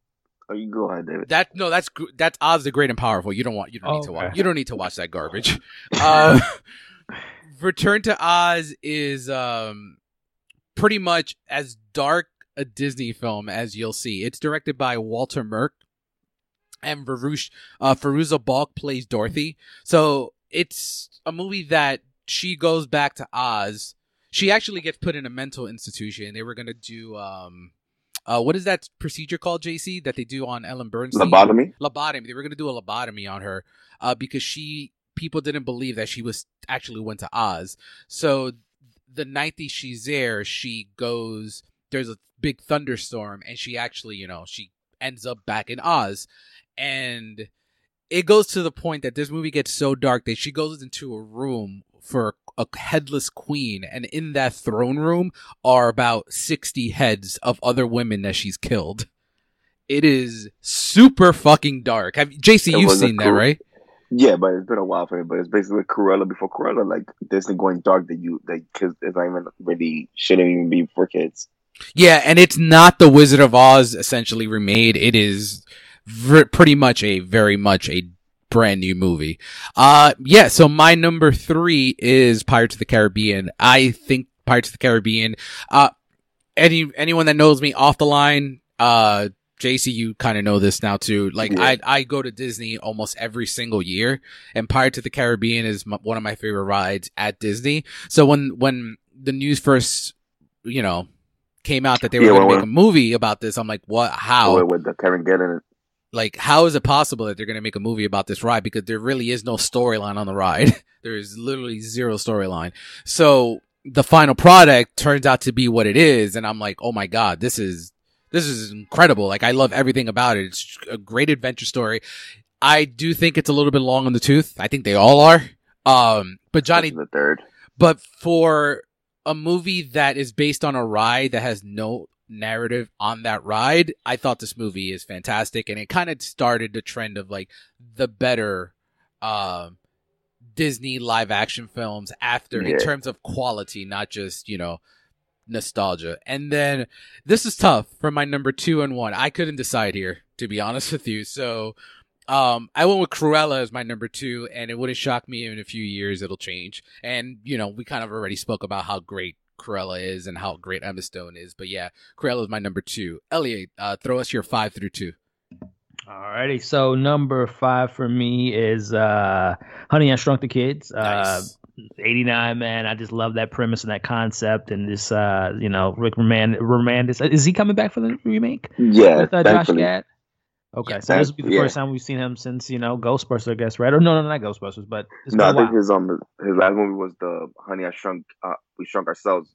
Oh, you go ahead, David. That no, that's that's Oz the Great and Powerful. You don't want you don't oh, need to watch you don't need to watch that garbage. uh, Return to Oz is um pretty much as dark a Disney film as you'll see. It's directed by Walter Murch, and Fairuza, uh, Balk plays Dorothy. So it's a movie that she goes back to Oz. She actually gets put in a mental institution. They were gonna do um, uh, what is that procedure called, JC, that they do on Ellen Burstyn? Lobotomy. Lobotomy. They were gonna do a lobotomy on her, uh, because she people didn't believe that she was actually went to Oz. So the night that she's there, she goes. There's a big thunderstorm, and she actually, you know, she ends up back in Oz, and it goes to the point that this movie gets so dark that she goes into a room for a headless queen, and in that throne room are about sixty heads of other women that she's killed. It is super fucking dark. Have JC, you've seen that, right? Yeah, but it's been a while for me. But it's basically Cruella before Cruella, like this Disney going dark that you that because it's not even really shouldn't even be for kids. Yeah, and it's not the Wizard of Oz essentially remade. It is v- pretty much a very much a brand new movie. Uh, yeah. So my number three is Pirates of the Caribbean. I think Pirates of the Caribbean. Uh, any anyone that knows me off the line, uh, JC, you kind of know this now too. Like yeah. I, I go to Disney almost every single year, and Pirates of the Caribbean is m- one of my favorite rides at Disney. So when when the news first, you know, came out that they were yeah, going to make a movie about this, I'm like, what? How? With the Karen Gillan. Like, how is it possible that they're going to make a movie about this ride? Because there really is no storyline on the ride. there is literally zero storyline. So the final product turns out to be what it is, and I'm like, oh my god, this is this is incredible. Like I love everything about it. It's a great adventure story. I do think it's a little bit long in the tooth. I think they all are. Um, but Johnny the third. But for a movie that is based on a ride that has no narrative on that ride, I thought this movie is fantastic, and it kind of started the trend of like the better um, Disney live action films after yeah. in terms of quality, not just you know nostalgia. And then this is tough for my number two and one. I couldn't decide here, to be honest with you. So um, I went with Cruella as my number two, and it wouldn't shock me in a few years it'll change. And you know, we kind of already spoke about how great Cruella is and how great Emma Stone is. But yeah, Cruella is my number two. Elliot, uh, throw us your five through two. Alrighty, so number five for me is uh, Honey, I Shrunk the Kids. Uh, nice. Uh, 89 man i just love that premise and that concept and this uh you know rick Moranis is he coming back for the remake? Yeah with, uh, josh gad? Okay yeah, so this will be the yeah. first time we've seen him since you know ghostbusters i guess right? Or no no not ghostbusters but no i think his um his last movie was the honey i shrunk uh, we shrunk ourselves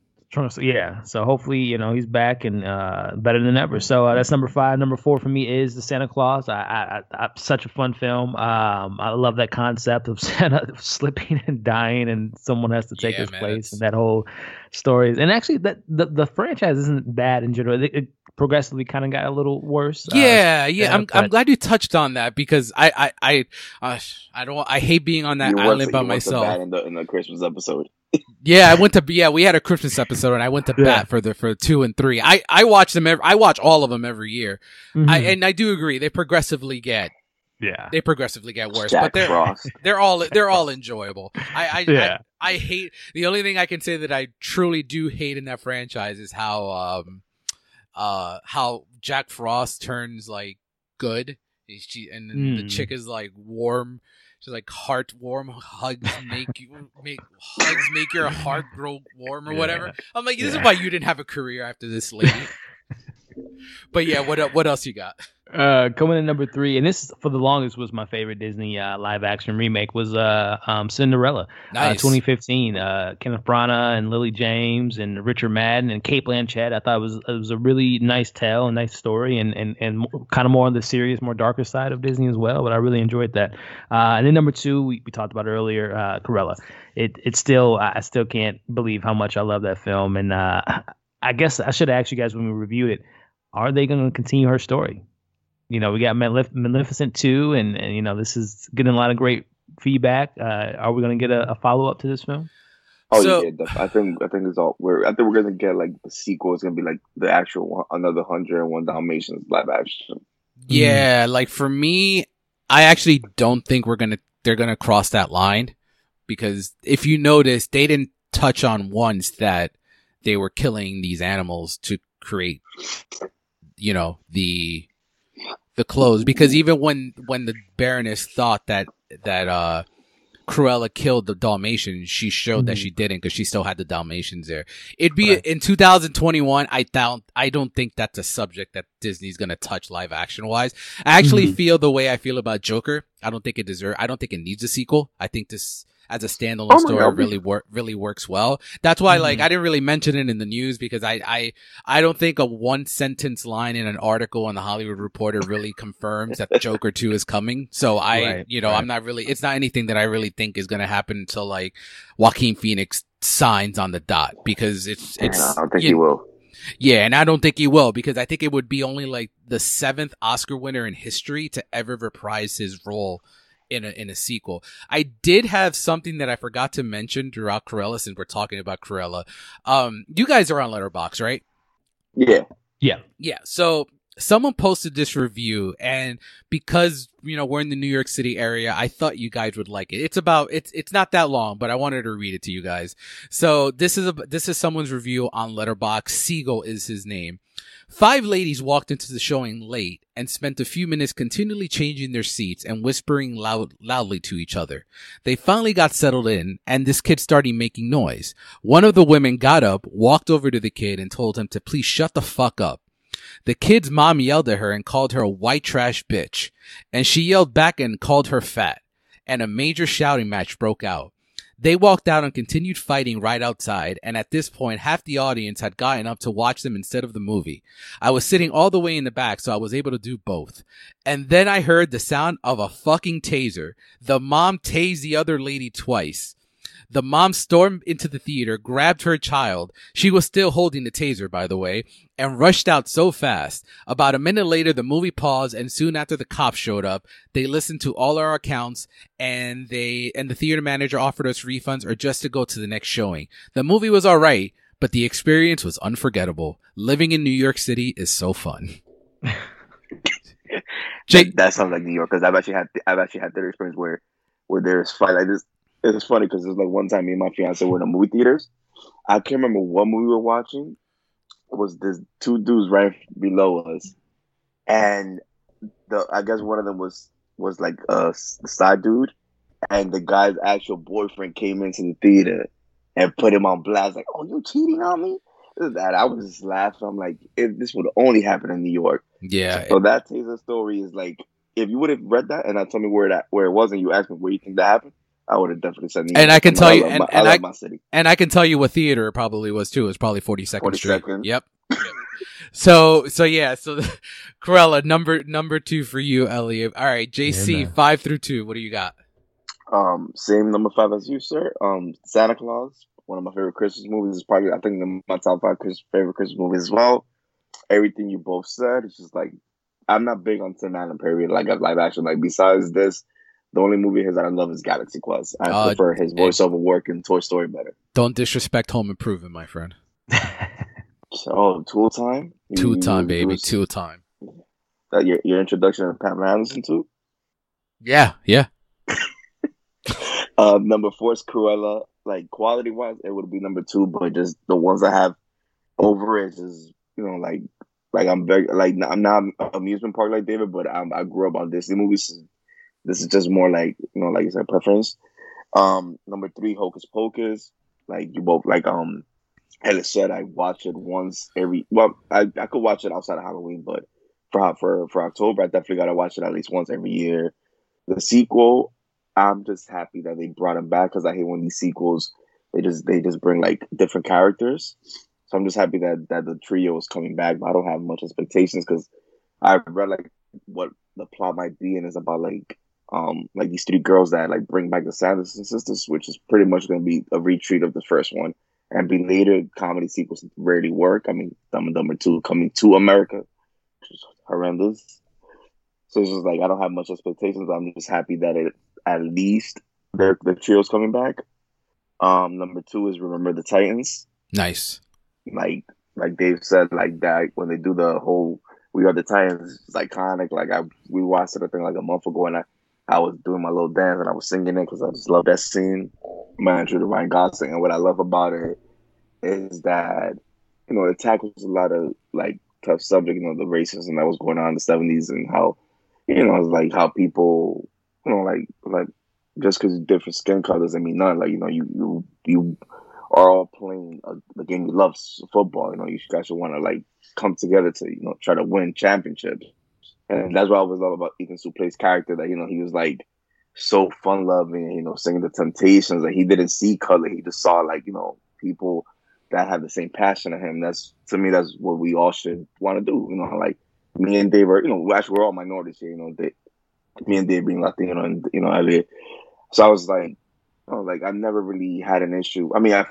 yeah, so hopefully you know he's back and uh, better than ever. So uh, that's number five. Number four for me is the Santa Claus. I, I, I such a fun film. Um, I love that concept of Santa slipping and dying, and someone has to take yeah, his man, place, and that whole story. And actually, that the, the franchise isn't bad in general. It, it progressively kind of got a little worse. Yeah, uh, yeah. I'm I'm glad you touched on that because I I I uh, I don't I hate being on that you island by myself. In the, in the Christmas episode yeah, I went to yeah. We had a Christmas episode, and I went to yeah. bat for the for two and three. I I watch them. Every, I watch all of them every year. Mm-hmm. I, and I do agree they progressively get yeah they progressively get worse, Jack but they're Frost. they're all they're all enjoyable. I I, yeah. I I hate the only thing I can say that I truly do hate in that franchise is how um uh how Jack Frost turns like good. She and mm. the chick is like warm just like heart warm hugs make you make hugs make your heart grow warm or whatever. I'm like, this yeah. is why you didn't have a career after this lady. but yeah, what what else you got? Uh, coming in number three, and this for the longest was my favorite Disney uh, live action remake was uh, um, Cinderella, uh, nice. 2015. Uh, Kenneth Branagh and Lily James and Richard Madden and Cate Blanchett. I thought it was it was a really nice tale, a nice story, and and and kind of more on the serious, more darker side of Disney as well. But I really enjoyed that. Uh, and then number two, we, we talked about earlier, uh, Cruella. It it still I still can't believe how much I love that film, and uh, I guess I should have asked you guys when we reviewed it. Are they going to continue her story? you know, we got Malef- Maleficent two, and, and you know, this is getting a lot of great feedback. Uh, are we going to get a, a follow up to this film? Oh so, yeah, I think I think it's all. We're I think we're gonna get like the sequel is gonna be like the actual one, another hundred and one Dalmatians live action. Yeah, mm. like for me, I actually don't think we're gonna they're gonna cross that line because if you notice, they didn't touch on once that they were killing these animals to create, you know, the the clothes. Because even when when the Baroness thought that that uh Cruella killed the Dalmatians, she showed mm-hmm. that she didn't because she still had the Dalmatians there. It'd be right. in 2021. I don't, I don't think that's a subject that Disney's gonna touch live action wise. I actually mm-hmm. feel the way I feel about Joker. I don't think it deserves. I don't think it needs a sequel. I think this as a standalone oh story God. really work really works well. That's why, mm-hmm. like, I didn't really mention it in the news because I, I, I don't think a one sentence line in an article on the Hollywood Reporter really confirms that Joker two is coming. So I, right, you know, right. I'm not really. It's not anything that I really think is going to happen until like Joaquin Phoenix signs on the dot because it's it's. I don't think he will. Yeah, and I don't think he will because I think it would be only like the seventh Oscar winner in history to ever reprise his role in a in a sequel. I did have something that I forgot to mention throughout Cruella since we're talking about Cruella. Um, you guys are on Letterboxd, right? Yeah. Yeah. Yeah. So someone posted this review and because you know we're in the New York City area I thought you guys would like it. It's about it's it's not that long but I wanted to read it to you guys. So this is a this is someone's review on Letterboxd Siegel is his name. Five ladies walked into the showing late and spent a few minutes continually changing their seats and whispering loud, loudly to each other. They finally got settled in and this kid started making noise. One of the women got up, walked over to the kid and told him to please shut the fuck up. The kid's mom yelled at her and called her a white trash bitch, and she yelled back and called her fat, and a major shouting match broke out. They walked out and continued fighting right outside, and at this point, half the audience had gotten up to watch them instead of the movie. I was sitting all the way in the back, so I was able to do both. And then I heard the sound of a fucking taser. The mom tased the other lady twice. The mom stormed into the theater, grabbed her child. She was still holding the taser, by the way, and rushed out so fast. About a minute later, the movie paused, and soon after the cops showed up, they listened to all our accounts, and they and the theater manager offered us refunds or just to go to the next showing. The movie was all right, but the experience was unforgettable. Living in New York City is so fun. Jake, that sounds like New York because I've actually had I've actually had that experience where where there's fight like this it's funny because it's like one time me and my fiance were in the movie theaters. I can't remember what movie we were watching. It was this two dudes right below us, and the I guess one of them was was like a side dude, and the guy's actual boyfriend came into the theater and put him on blast like, "Oh, you cheating on me." That I was just laughing. I'm like, this would only happen in New York. Yeah. So that Taser story is like, if you would have read that and I told me where that where it was, and you asked me where you think that happened, I would have definitely said. And I can tell you, and, my, and I, I and I can tell you what theater it probably was too. It was probably Forty Second Street. Yep. yep. so so yeah so Cruella number number two for you Elliot. All right, JC yeah, five through two. What do you got? Um, same number five as you, sir. Um, Santa Claus, one of my favorite Christmas movies. Is probably I think my top five Christmas, favorite Christmas movies as well. Everything you both said, it's just like I'm not big on Tim Allen period, like a live action. Like besides this, the only movie his that I love is Galaxy Quest. I uh, prefer his voiceover work in Toy Story better. Don't disrespect Home Improvement, my friend. oh, Tool Time? Tool Time, baby. Tool Time. That your, your introduction to Pamela Anderson, too? Yeah, yeah. uh, number four is Cruella. Like, quality wise, it would be number two, but just the ones I have over it is, you know, like, like I'm very, like, I'm not amusement park like David, but I'm, I grew up on Disney movies this is just more like you know, like you said, preference. Um, number three, Hocus Pocus. Like you both like um, Ellis said, I watch it once every. Well, I I could watch it outside of Halloween, but for for for October, I definitely got to watch it at least once every year. The sequel, I'm just happy that they brought him back because I hate when these sequels they just they just bring like different characters. So I'm just happy that that the trio is coming back, but I don't have much expectations because I read like what the plot might be and it's about like um, like these three girls that like bring back the Sanderson sisters, which is pretty much going to be a retreat of the first one, and be later comedy sequels rarely work. I mean, Dumb and Dumber Two coming to America, which is horrendous. So it's just like I don't have much expectations. I'm just happy that it at least the the trio's coming back. Um, number two is Remember the Titans. Nice. Like like Dave said, like that when they do the whole We Are the Titans, it's iconic. Like I we watched it I think like a month ago, and I I was doing my little dance and I was singing it because I just love that scene. Intro to Ryan Gosling, and what I love about it is that you know it tackles a lot of like tough subject, you know, the racism that was going on in the seventies and how you know, like how people, you know, like like just because different skin colors, I mean, not like you know, you you you are all playing a, the game you love, football. You know, you guys should want to like come together to you know try to win championships, and that's what I always love about Ethan Suplee's character. That you know he was like so fun loving, you know, singing the Temptations. Like he didn't see color, he just saw like you know people that have the same passion as him. That's to me, that's what we all should want to do. You know, like me and Dave are, you know, actually we're all minorities here. You know, they, me and Dave being Latino and you know, LA. So I was like, know, like I've never really had an issue. I mean, I've I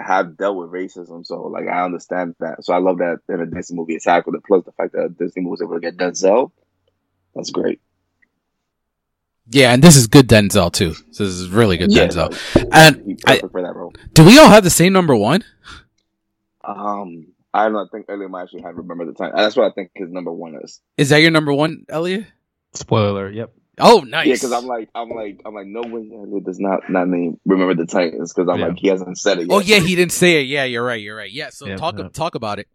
have dealt with racism, so like I understand that. So I love that in a Disney movie attack with it. Plus the fact that Disney was able to get Denzel, that's great. Yeah, and this is good Denzel too. This is really good yeah, Denzel. No, and I, for that role. Do we all have the same number one? Um, I don't think Elliot might actually have remember the time. That's what I think his number one is. Is that your number one, Elliot? Spoiler. Yep. Oh, nice. Yeah, because I'm like, I'm like, I'm like, no way Elliot does not not name remember the Titans because I'm yeah. like he hasn't said it. Oh, yet. Oh yeah, he didn't say it. Yeah, you're right. You're right. Yeah. So talk talk about it.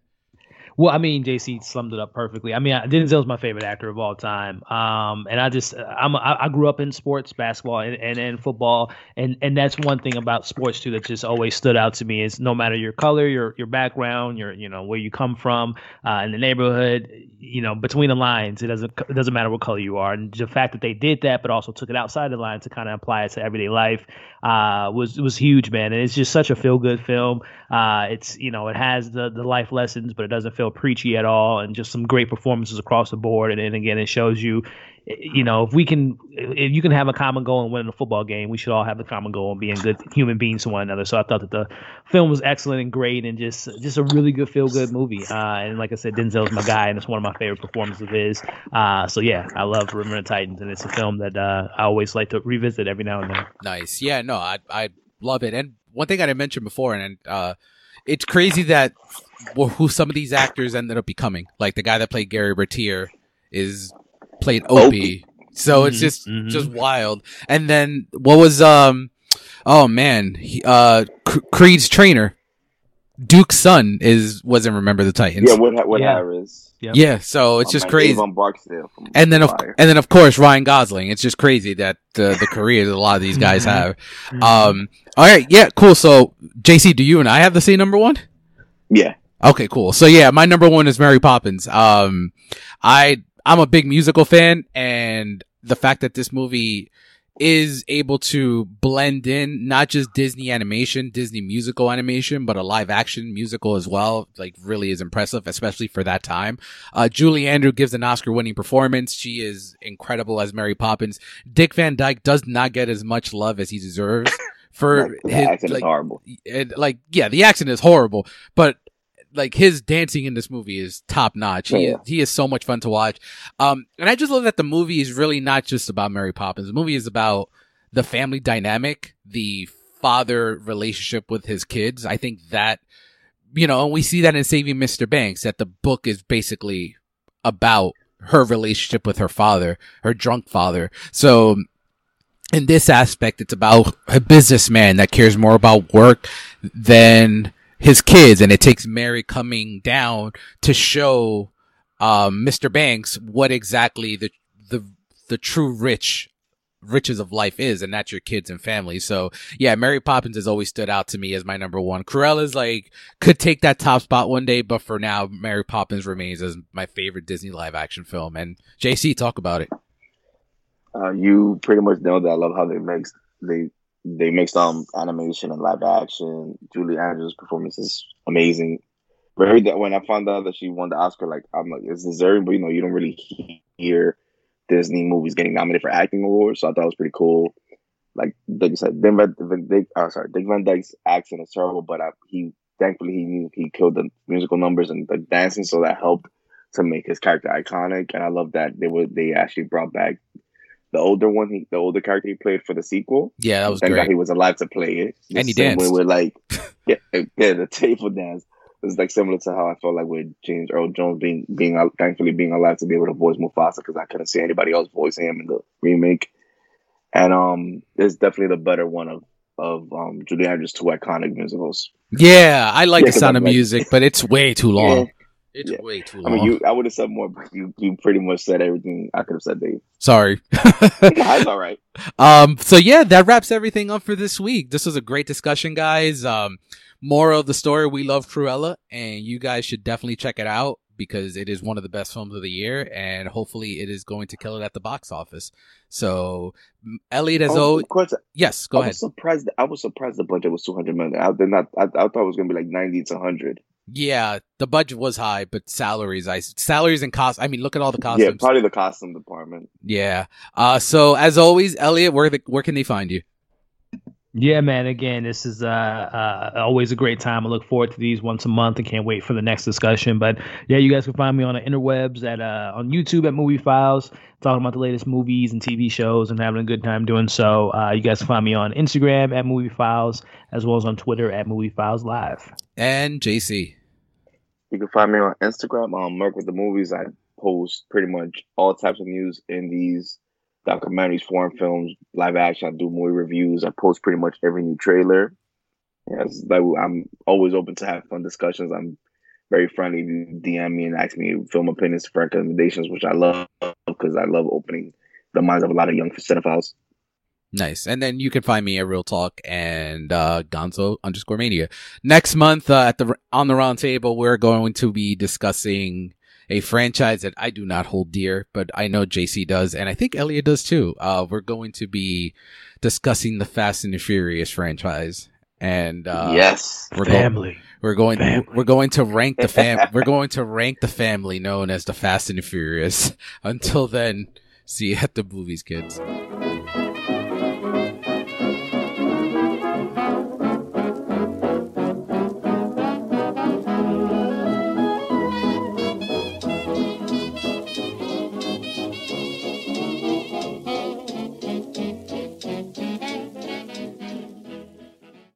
Well, I mean, JC summed it up perfectly. I mean, Denzel's my favorite actor of all time. Um, and I just, I'm, I grew up in sports, basketball, and, and, and football, and and that's one thing about sports too that just always stood out to me is no matter your color, your your background, your you know where you come from, uh, in the neighborhood, you know, between the lines, it doesn't it doesn't matter what color you are, and the fact that they did that, but also took it outside the line to kind of apply it to everyday life, uh, was was huge, man. And it's just such a feel good film. Uh, it's you know it has the the life lessons, but it doesn't feel preachy at all, and just some great performances across the board. And, and again, it shows you, you know, if we can, if you can have a common goal and win a football game, we should all have the common goal and being good human beings to one another. So I thought that the film was excellent and great, and just just a really good feel good movie. Uh, and like I said, Denzel's my guy, and it's one of my favorite performances of his. Uh, so yeah, I love Remember the Titans, and it's a film that uh, I always like to revisit every now and then. Nice, yeah, no, I I love it. And one thing I didn't mention before, and uh, it's crazy that who some of these actors ended up becoming. Like the guy that played Gary Bertier is played Opie. So mm-hmm, it's just mm-hmm. just wild. And then what was um oh man, he, uh Creed's trainer Duke's son is wasn't remember the Titans. Yeah, what what yeah. Harris. Yep. Yeah, so it's just crazy. And then, of, and then of course Ryan Gosling. It's just crazy that uh, the careers a lot of these guys have. Mm-hmm. Um, all right, yeah, cool. So JC, do you and I have the same number one? Yeah. Okay, cool. So yeah, my number one is Mary Poppins. Um, I I'm a big musical fan, and the fact that this movie is able to blend in not just Disney animation, Disney musical animation, but a live action musical as well. Like really is impressive, especially for that time. Uh, Julie Andrew gives an Oscar winning performance. She is incredible as Mary Poppins. Dick Van Dyke does not get as much love as he deserves. For the his, accent like, is horrible. It, like, yeah, the accent is horrible, but like his dancing in this movie is top notch. He, yeah. he is so much fun to watch. Um, and I just love that the movie is really not just about Mary Poppins. The movie is about the family dynamic, the father relationship with his kids. I think that, you know, and we see that in Saving Mr. Banks, that the book is basically about her relationship with her father, her drunk father. So in this aspect, it's about a businessman that cares more about work than his kids and it takes Mary coming down to show um, Mr. Banks what exactly the the the true rich riches of life is, and that's your kids and family. So yeah, Mary Poppins has always stood out to me as my number one. Cruella's like could take that top spot one day, but for now, Mary Poppins remains as my favorite Disney live action film. And JC, talk about it. Uh, you pretty much know that I love how they mix they they mixed um animation and live action. Julie Andrews' performance is amazing. Very that when I found out that she won the Oscar, like I'm like it's deserving, but you know you don't really hear Disney movies getting nominated for acting awards, so I thought it was pretty cool. Like like you said, Dick Van, Dick, oh, sorry, Dick Van Dyke's accent is terrible, but I, he thankfully he knew he killed the musical numbers and the dancing, so that helped to make his character iconic, and I love that they would they actually brought back the older one, he, the older character he played for the sequel. Yeah, that was Thank great. God he was alive to play it. The and he danced. With like, yeah, yeah, the table dance is like similar to how I felt like with James Earl Jones being being thankfully being alive to be able to voice Mufasa because I couldn't see anybody else voicing him in the remake. And um, it's definitely the better one of of um Julie Andrews' two iconic musicals. Yeah, I like yeah, the sound of like, music, but it's way too long. It's yeah. way too long. I mean, you, I would have said more, but you, you pretty much said everything I could have said, Dave. Sorry. That's all right. Um, so yeah, that wraps everything up for this week. This was a great discussion, guys. Um, moral of the story, we love Cruella, and you guys should definitely check it out because it is one of the best films of the year, and hopefully it is going to kill it at the box office. So, Elliot, as oh, always, yes, go I ahead. Was surprised. I was surprised the budget was two hundred million. I did not. I, I thought it was going to be like ninety to hundred. Yeah, the budget was high, but salaries, I salaries and costs. I mean, look at all the costumes. Yeah, probably the costume department. Yeah. Uh, so as always, Elliot, where the, where can they find you? Yeah, man. Again, this is uh, uh, always a great time. I look forward to these once a month and can't wait for the next discussion. But yeah, you guys can find me on the interwebs at uh, on YouTube at Movie Files, talking about the latest movies and TV shows and having a good time doing so. Uh, you guys can find me on Instagram at Movie Files as well as on Twitter at Movie Files Live. And JC. You can find me on Instagram on Merc with the Movies. I post pretty much all types of news in these documentaries, foreign films, live action. I do movie reviews. I post pretty much every new trailer. I'm always open to have fun discussions. I'm very friendly. If you DM me and ask me film opinions for recommendations, which I love because I love opening the minds of a lot of young cinephiles. Nice. And then you can find me at Real Talk and uh, Gonzo underscore Mania. Next month uh, at the on the round table, we're going to be discussing a franchise that I do not hold dear, but I know JC does, and I think Elliot does too. Uh, we're going to be discussing the Fast and the Furious franchise, and uh, yes, we're family. Go- we're going. Family. We're going to rank the fam. we're going to rank the family known as the Fast and the Furious. Until then, see you at the movies, kids.